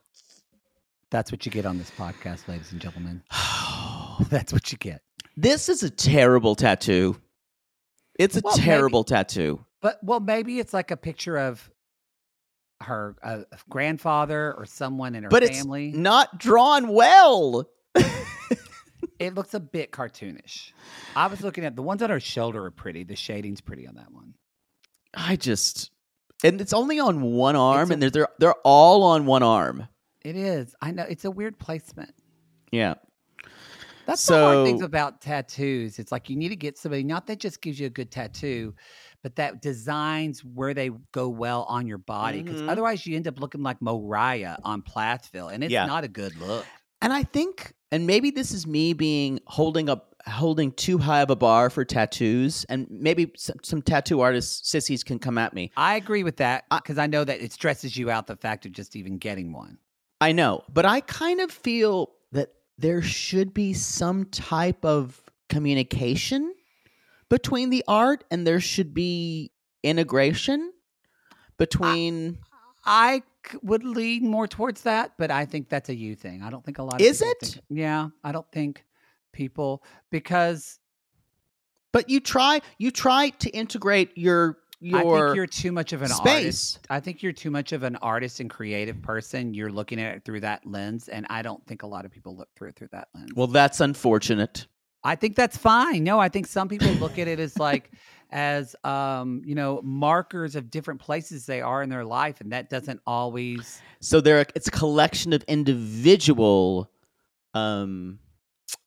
That's what you get on this podcast, ladies and gentlemen. That's what you get. This is a terrible tattoo. It's a Well, maybe- terrible tattoo. But well, maybe it's like a picture of her uh, grandfather or someone in her But it's family. not drawn well. it looks a bit cartoonish. I was looking at the ones on her shoulder are pretty. The shading's pretty on that one. I just and it's only on one arm a- and they're, they're they're all on one arm. It is. I know it's a weird placement. Yeah. That's the hard things about tattoos. It's like you need to get somebody not that just gives you a good tattoo, but that designs where they go well on your body. Because Mhm. otherwise, you end up looking like Moriah on Plathville, and it's Yeah. not a good look. And I think and maybe this is me being holding up holding too high of a bar for tattoos and maybe some, some tattoo artists sissies can come at me. I agree with that I- because I know that it stresses you out the fact of just even getting one. I know, but I kind of feel that there should be some type of communication between the art and there should be integration between I would lean more towards that, but I think that's a you thing. I don't think a lot of Is it? think- yeah, I don't think people because but you try you try to integrate your your I think you're too much of an space. artist. I think you're too much of an artist and creative person. You're looking at it through that lens, and I don't think a lot of people look through it through that lens. Well, that's unfortunate. I think that's fine. No, I think some people look at it as like as um, you know, markers of different places they are in their life, and that doesn't always So there it's a collection of individual um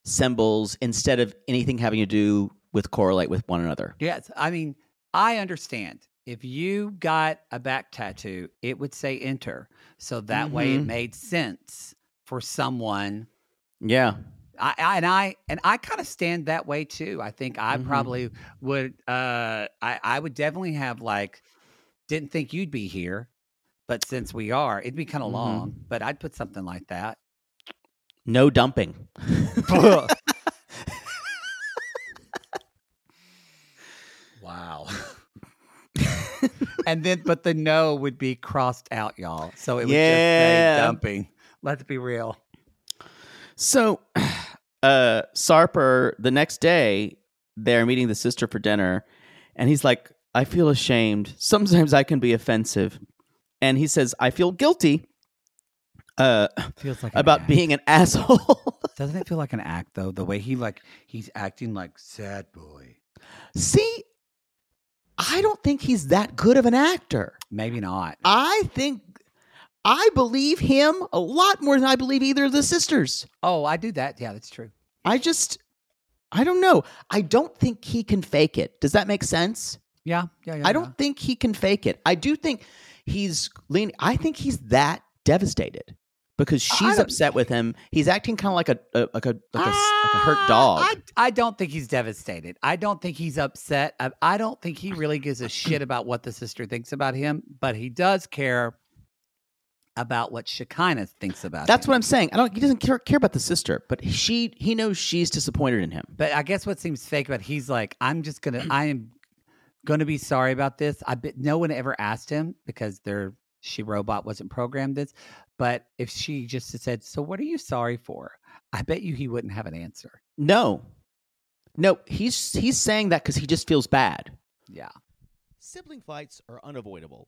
symbols instead of anything having to do with correlate with one another. Yes, I mean, I understand. If you got a back tattoo, it would say enter. So that way it Mhm. made sense for someone. Yeah. I, I and I and I kind of stand that way too. I think I Mhm. probably would uh I, I would definitely have like didn't think you'd be here, but since we are, it'd be kind of Mhm. long, but I'd put something like that. No dumping. Wow. and then, but the no would be crossed out, y'all. So it would Yeah. just say dumping. Let's be real. So, uh, Sarper, the next day, they're meeting the sister for dinner, and he's like, I feel ashamed. Sometimes I can be offensive. and he says, "I feel guilty uh, Feels like about being an asshole." Doesn't it feel like an act though? The way he like he's acting like sad boy. See, I don't think he's that good of an actor. Maybe not. I think I believe him a lot more than I believe either of the sisters. Oh, I do that. Yeah, that's true. I just, I don't know. I don't think he can fake it. Does that make sense? Yeah, yeah, yeah. I don't think he can fake it. I do think he's leaning. I think he's that devastated because she's upset with him. He's acting kind of like a, a like a like a, s- like a Ah, hurt dog. I, I don't think he's devastated. I don't think he's upset. I, I don't think he really gives a shit about what the sister thinks about him, but he does care about what Shekinah thinks about That's him. what I'm saying. I don't. He doesn't care, care about the sister, but she he knows she's disappointed in him. But I guess what seems fake about he's like, I'm just gonna, I am gonna be sorry about this. I bet no one ever asked him because their she robot wasn't programmed this. But if she just said, "So what are you sorry for?" I bet you he wouldn't have an answer. No, no. He's he's saying that because he just feels bad. Yeah. Sibling fights are unavoidable,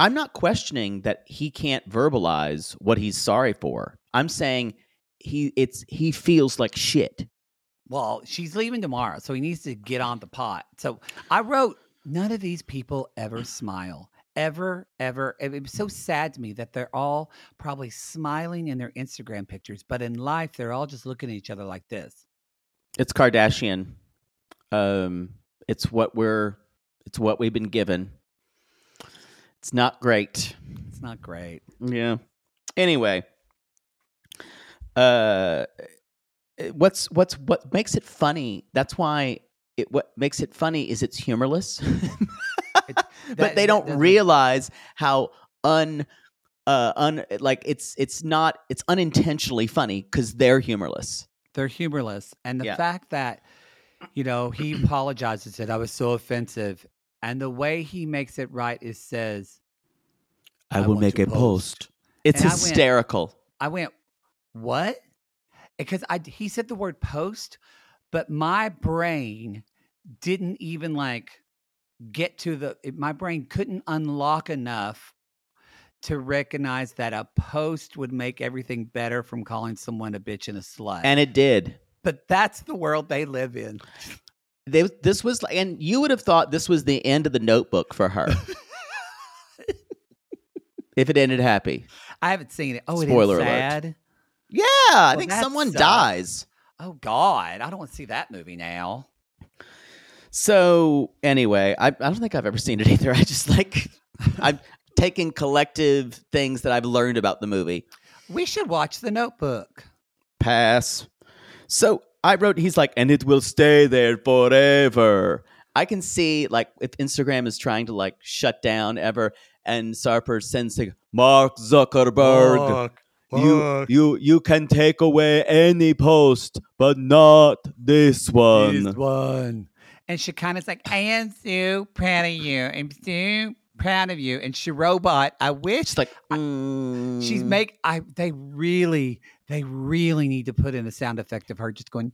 I'm not questioning that he can't verbalize what he's sorry for. I'm saying he it's he feels like shit. Well, she's leaving tomorrow, so he needs to get on the pot. So I wrote, none of these people ever smile. Ever, ever. It was so sad to me that they're all probably smiling in their Instagram pictures, but in life, they're all just looking at each other like this. It's Kardashian. Um it's what we're it's what we've been given. It's not great. It's not great. Yeah. Anyway, uh, what's what's what makes it funny? That's why it what makes it funny is it's humorless, It- but they don't realize how un uh un like it's it's not it's unintentionally funny because they're humorless. They're humorless. And the Yeah. fact that, you know, he apologizes, said, I was so offensive. And the way he makes it right is says, I will make a post. It's And I went- hysterical. I went, what? Eh, because I he said the word post, but my brain didn't even like get to the my brain couldn't unlock enough to recognize that a post would make everything better from calling someone a bitch and a slut. and it did. but that's the world they live in. They, this was like, and you would have thought this was the end of the notebook for her. if it ended happy. I haven't seen it. Oh, it Spoiler is alert. sad. Yeah, I think someone sucks. dies. Oh God, I don't want to see that movie now. So anyway, I, I don't think I've ever seen it either. I just like I'm taking collective things that I've learned about the movie. We should watch The Notebook. Pass. So I wrote, he's like, and it will stay there forever. I can see like if Instagram is trying to like shut down ever, and Sarper sends like Mark Zuckerberg. You you you can take away any post, but not this one. This one. And Shekinah's like, I am so proud of you. I'm so proud of you. And she robot, I wish It's like she's mm. make I they really, they really need to put in a sound effect of her just going,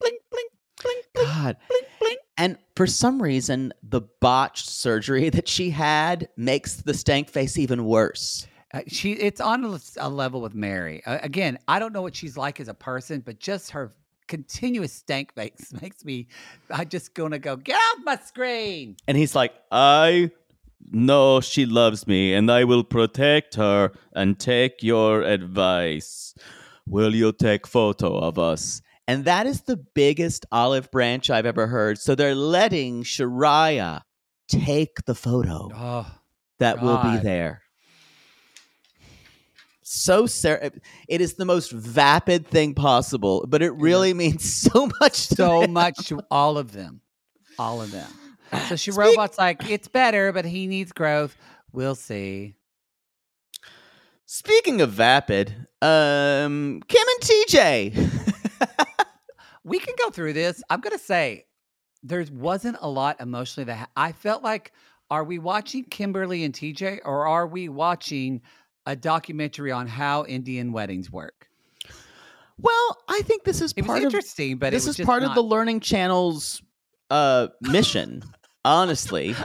blink blink blink blink God. Blink blink. And for some reason, the botched surgery that she had makes the stank face even worse. Uh, she it's on a level with Mary. Uh, again, I don't know what she's like as a person, but just her continuous stank face makes me. I just gonna go get off my screen. And he's like, I know she loves me and I will protect her and take your advice. Will you take photo of us? And that is the biggest olive branch I've ever heard. So they're letting Shariah take the photo Oh, that will be there. So ser- it is the most vapid thing possible, but it really means so much to so them. much to all of them, all of them. So she Speak- robot's like it's better, but he needs growth. We'll see. Speaking of vapid, um, Kim and TJ. we can go through this. I'm gonna say there wasn't a lot emotionally that ha- I felt like. Are we watching Kimberly and TJ, or are we watching a documentary on how Indian weddings work? well, I think this is It was part of interesting, but this it was is part not- of the Learning Channel's uh, mission. honestly,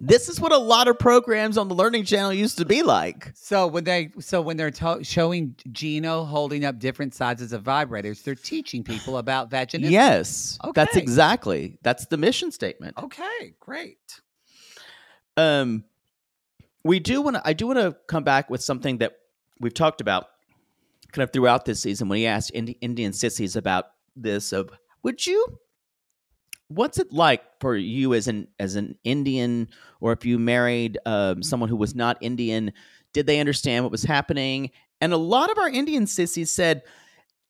this is what a lot of programs on the Learning Channel used to be like. So when they so when they're to- showing Gino holding up different sizes of vibrators, they're teaching people about vaginismus. Yes, okay. that's exactly that's the mission statement. Okay, great. um we do want to i do want to come back with something that we've talked about kind of throughout this season when he asked Indi- indian sissies about this of would you what's it like for you as an as an indian or if you married um, someone who was not indian did they understand what was happening? And a lot of our indian sissies said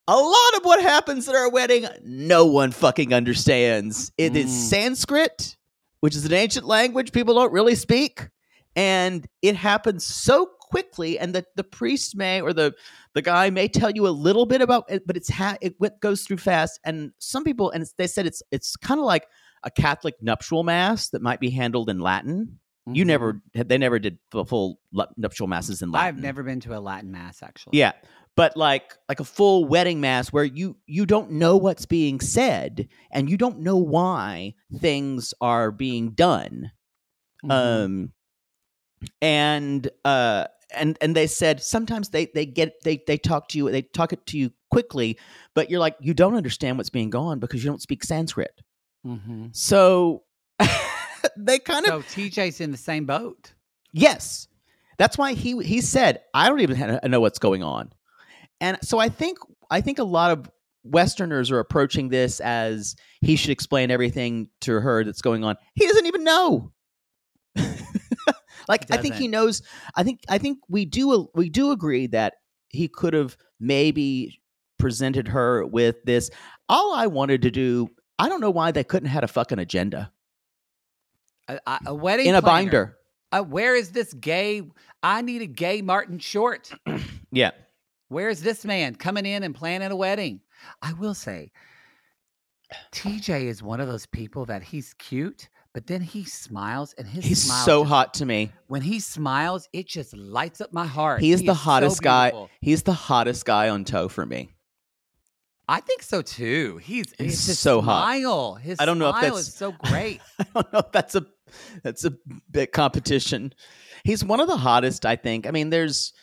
a lot of what happens at our wedding no one fucking understands. It is Mm. sanskrit which is an ancient language people don't really speak and it happens so quickly and the, the priest may or the the guy may tell you a little bit about it but it's ha- it goes through fast and some people and it's, they said it's it's kind of like a catholic nuptial mass that might be handled in latin you Mhm. never they never did full nuptial masses in latin I've never been to a Latin mass actually. yeah but like like a full wedding mass where you you don't know what's being said and you don't know why things are being done Mhm. um and uh and and they said sometimes they they get they they talk to you they talk it to you quickly but you're like you don't understand what's being gone because you don't speak sanskrit Mhm. so they kind of So TJ's in the same boat. Yes. That's why he he said, I don't even know what's going on. And so I think I think a lot of Westerners are approaching this as he should explain everything to her that's going on. He doesn't even know. Like I think he knows. I think I think we do we do agree that he could have maybe presented her with this. All I wanted to do, I don't know why they couldn't have had a fucking agenda A, a- wedding in a binder. Uh, where is this gay? I need a gay Martin Short. Yeah. Where is this man coming in and planning a wedding? I will say, TJ is one of those people that he's cute, but then he smiles and his He's smile so just- hot to me. When he smiles, it just lights up my heart. He is the so hottest guy. He's the hottest guy on toe for me. I think so too. He's, He's so hot. His I don't know if that's- is so great. I don't know if that's a that's a bit competition. He's one of the hottest, I think. I mean, there's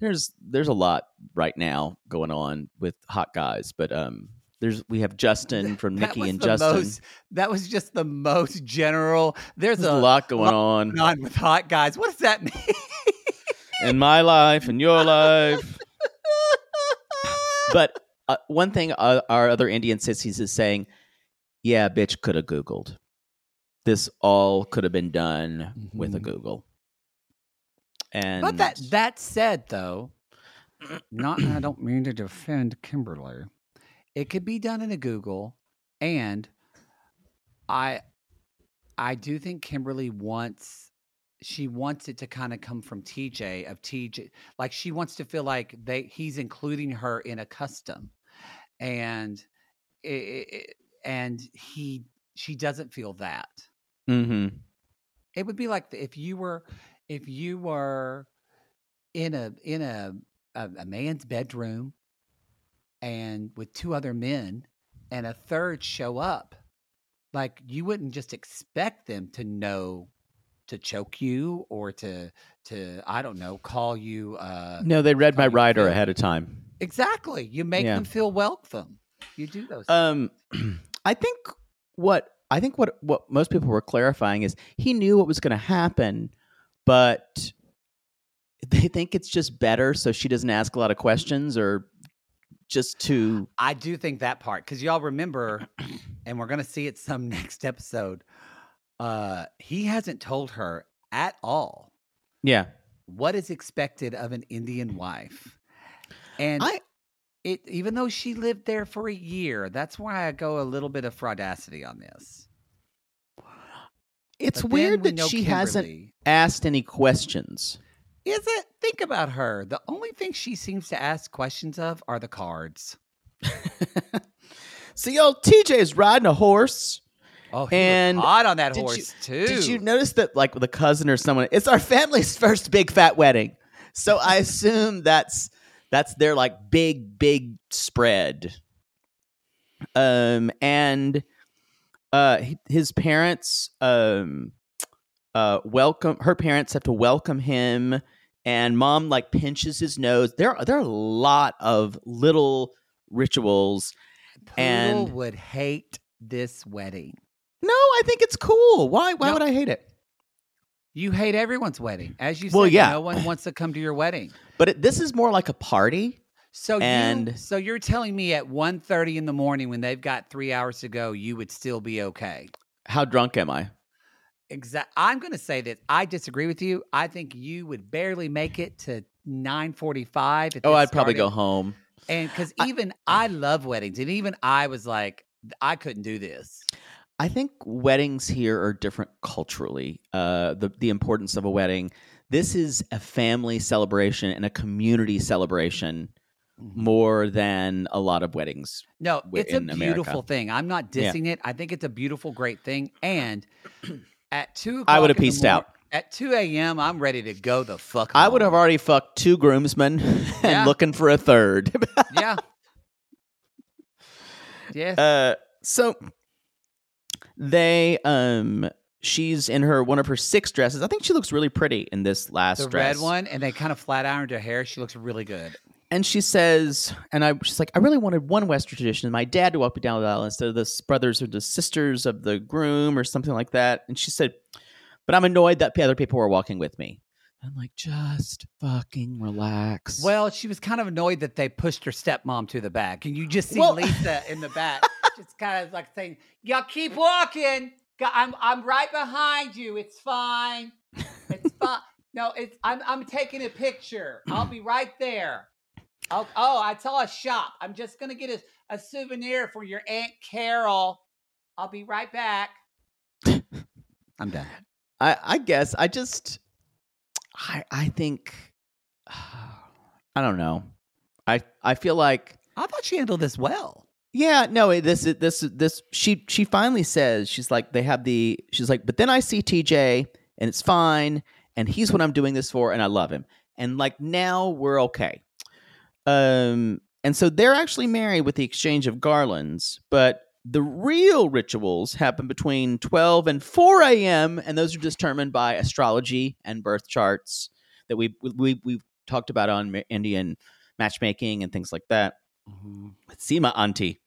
there's there's a lot right now going on with hot guys, but um there's we have Justin from That Nikki and Justin. most- that was just the most general. There's There's a lot going on going on with hot guys. What does that mean? in my life in your life. But uh, one thing uh, our other Indian sissies is saying, yeah, bitch could have Googled. This all could have been done with a Mhm. Google. And But that that said, though, not I don't mean to defend Kimberly. It could be done in a Google, and I I do think Kimberly wants she wants it to kind of come from TJ of TJ like she wants to feel like they he's including her in a custom, and it, and he she doesn't feel that. hmm It would be like if you were if you were in a in a a, a man's bedroom and with two other men and a third show up, like you wouldn't just expect them to know to choke you or to to I don't know call you uh No, they read my rider feel. ahead of time. exactly you make Yeah. them feel welcome you do those Um, I think what I think what what most people were clarifying is he knew what was going to happen, but they think it's just better so she doesn't ask a lot of questions or just to I do think that part because y'all remember, and we're gonna see it some next episode. Uh, he hasn't told her at all yeah. what is expected of an Indian wife, and I it even though she lived there for a year, that's why I go a little bit of fraudacity on this. it's But weird we that she hasn't asked any questions. Is it? Think about her. The only thing she seems to ask questions of are the cards. See, old TJ's riding a horse. Oh, he And hot on that did you- horse too. Did you notice that, like, the cousin or someone, it's our family's first big fat wedding. So I assume that's that's their like big big spread. Um, and uh, his parents um uh welcome her parents have to welcome him, and mom like pinches his nose. There there are a lot of little rituals. Poodle and- would hate this wedding. No, I think it's cool. Why why No. would I hate it? You hate everyone's wedding, as you said. Yeah. no one wants to come to your wedding. But it, this is more like a party. So you, And- so you're telling me at 1.30 in the morning when they've got three hours to go, you would still be okay? How drunk am I? Exact. I'm going to say that I disagree with you. I think you would barely make it to 9:45. if Oh, I'd probably go home. And because even I love weddings, and even I was like, I couldn't do this. I think weddings here are different culturally. Uh, the the importance of a wedding. This is a family celebration and a community celebration more than a lot of weddings. No, it's a in America. beautiful thing. I'm not Yeah. dissing it. I think it's a beautiful, great thing. And at two, I would have pieced mor- out. At two a.m., I'm ready to go the fuck. I would have already fucked two groomsmen and Yeah. looking for a third. Yeah. Yeah. uh, so they um she's in her one of her six dresses. I think she looks really pretty in this last the dress. red one, and they kind of flat ironed her hair. She looks really good. And she says, and I she's like, I really wanted one Western tradition. My dad to walk me down the aisle instead of the brothers or the sisters of the groom or something like that. And she said, but I'm annoyed that other people were walking with me. I'm like, just fucking relax. Well, she was kind of annoyed that they pushed her stepmom to the back, and you just see Well- Lisa in the back, just kind of like saying, "Y'all keep walking. I'm I'm right behind you. It's fine. It's fine. No, it's I'm I'm taking a picture. I'll be right there. Oh, oh, I tell a shop. I'm just gonna get a, a souvenir for your aunt Carol. I'll be right back. I'm done. I, I guess I just, I, I think, I don't know. I, I feel like I thought she handled this well. Yeah, no, this is this this she she finally says she's like they have the she's like but then I see TJ and it's fine and he's what I'm doing this for and I love him. And like now we're okay. Um and so they're actually married with the exchange of garlands, but the real rituals happen between 12 and 4 a.m. and those are determined by astrology and birth charts that we we we've talked about on Indian matchmaking and things like that. See my auntie.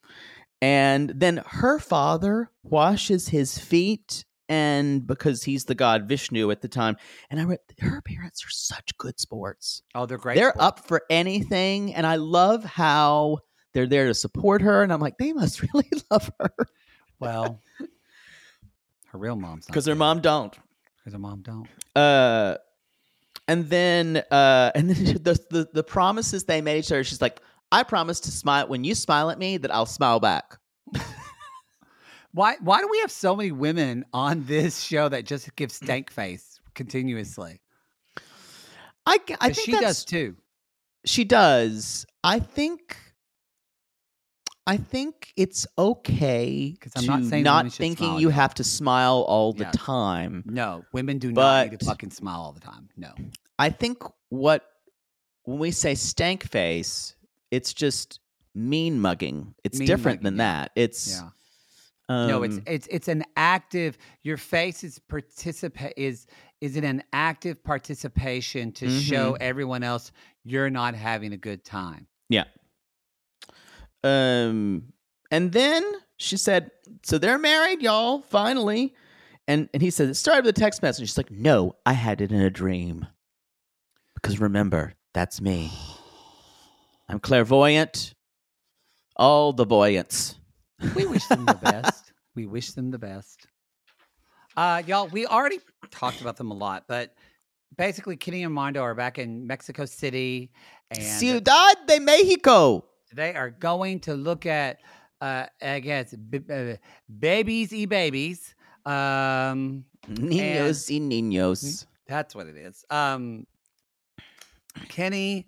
And then her father washes his feet, and because he's the god Vishnu at the time, and I read her parents are such good sports. Oh, they're great. they're sports. up for anything, and I love how they're there to support her. And I'm like, they must really love her Well, her real mom's because their mom don't. because her mom don't. Uh, and then uh, and then the, the the promises they made each other. She's like, I promise to smile when you smile at me that I'll smile back. Why why do we have so many women on this show that just give stank face continuously? I, I think she does too. She does. I think. I think it's okay not to saying not thinking you have to smile all the time. No, women do not need to fucking smile all the time. No. I think what when we say stank face, it's just mean mugging. It's Mean different than mugging, yeah. that. It's Yeah. No, it's um, it's it's an active. Your face is participate is is it an active participation to show Mm-hmm. everyone else you're not having a good time. Yeah. Um, and then she said, "So they're married, y'all, finally." And and he said, "It started with a text message." She's like, "No, I had it in a dream." Because remember, that's me. I'm clairvoyant. All the voyants. We wish them the best. We wish them the best. Uh, y'all, we already talked about them a lot, but basically, Kenny and Mondo are back in Mexico City, and Ciudad de Mexico. they are going to look at, uh, I guess, b- uh, babies e babies. Um, Niños y niños. That's what it is. Um, Kenny,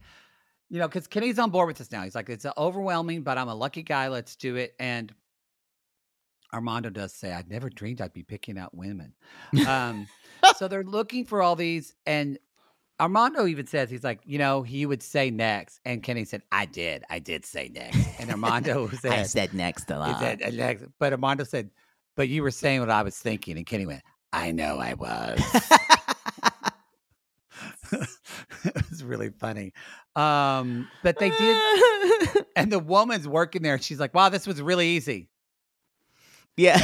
you know, because Kenny's on board with this now. He's like, it's overwhelming, but I'm a lucky guy. Let's do it. And Armando does say, I never dreamed I'd be picking out women. Um, so they're looking for all these. And Armando even says, he's like, you know, he would say next. And Kenny said, I did. I did say next. And Armando said, I said next a lot. said, "Uh, next." But Armando said, but you were saying what I was thinking. And Kenny went, I know I was. it was really funny. Um, but they did, and the woman's working there. She's like, "Wow, this was really easy, yeah.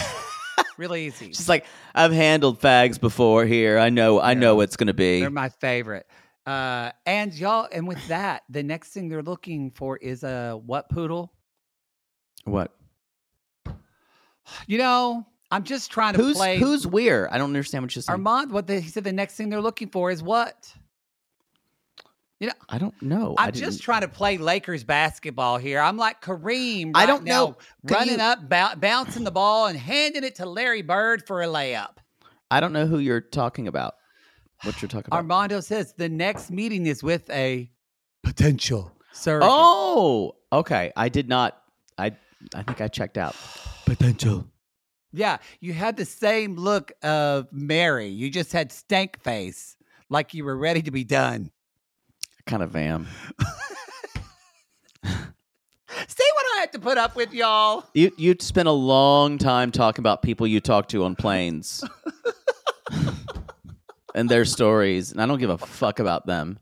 really easy." She's like, I've handled fags before here. I know. I know it's gonna be. They're my favorite. Uh, and y'all, and with that, the next thing they're looking for is a what poodle? What? You know, I'm just trying to Who's play. who's we're? I don't understand what you're saying. Armand? What they, he said? The next thing they're looking for is what? I don't know. I I'm didn't- just trying to play Lakers basketball here. I'm like Kareem. I right don't now, know. Can running you- up, bou- bouncing the ball, and handing it to Larry Bird for a layup. I don't know who you're talking about. What you're talking about? Armando says the next meeting is with a potential sir. oh, okay. I did not. I I think I checked out. Potential. yeah. You had the same look of Mary. You just had stank face, like you were ready to be done. Kind of am. See what I had to put up with, y'all. You you spent a long time talking about people you talk to on planes. and their stories, and I don't give a fuck about them.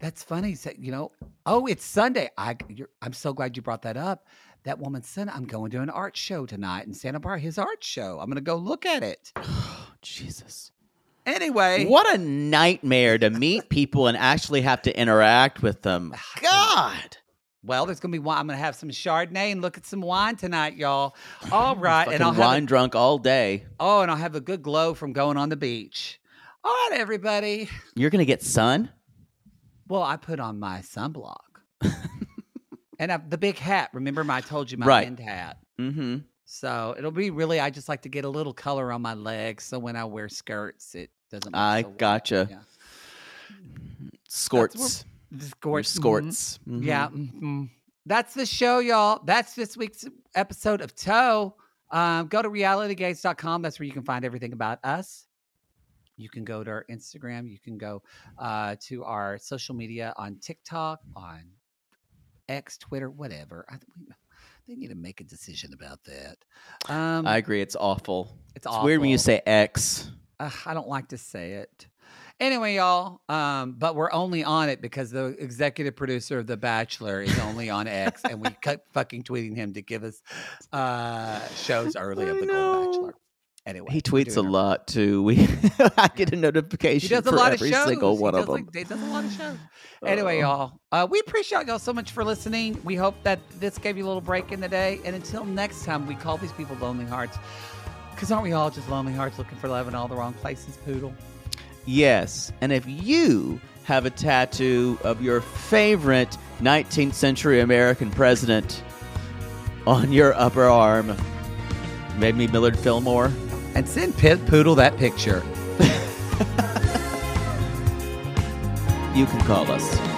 That's funny. So, you know, oh, it's Sunday. I, you're, I'm so glad you brought that up. That woman son. I'm going to an art show tonight in Santa Barbara. His art show. I'm going to go look at it. Jesus. Anyway, What a nightmare to meet people and actually have to interact with them. God. Well, there's going to be wine. I'm going to have some Chardonnay and look at some wine tonight, y'all. All right, and I'll have wine a, drunk all day. oh, and I'll have a good glow from going on the beach. All right, everybody. You're gonna get sun? Well, I put on my sunblock and I, the big hat. Remember, my, I told you my Right. hat. Mm-hmm. So it'll be really. I just like to get a little color on my legs, so when I wear skirts, it doesn't. I so gotcha. Yeah. Scorts. The Your Skirts. mhm. scorts. Mhm. Yeah. mhm. That's the show, y'all. That's this week's episode of Toe. Um, go to realitygays.com. That's where you can find everything about us. You can go to our Instagram. You can go uh, to our social media on TikTok, on X, Twitter, whatever. I, we, they need to make a decision about that. Um, I agree. It's awful. it's awful. It's weird when you say X. Ugh, I don't like to say it. Anyway, y'all, um, but we're only on it because the executive producer of The Bachelor is only on X, and we kept fucking tweeting him to give us uh, shows early of The know. Golden Bachelor. Anyway, He tweets a lot too. We I get a notification He does a for lot every of shows. single one he of does, them. like- he does a lot of shows. Anyway, Oh. y'all, uh, we appreciate y'all so much for listening. We hope that this gave you a little break in the day. And until next time, we call these people lonely hearts. Because aren't we all just lonely hearts looking for love in all the wrong places, Poodle? Yes, and if you have a tattoo of your favorite 19th century American president on your upper arm, maybe Millard Fillmore, And send Pit Poodle that picture. you can call us.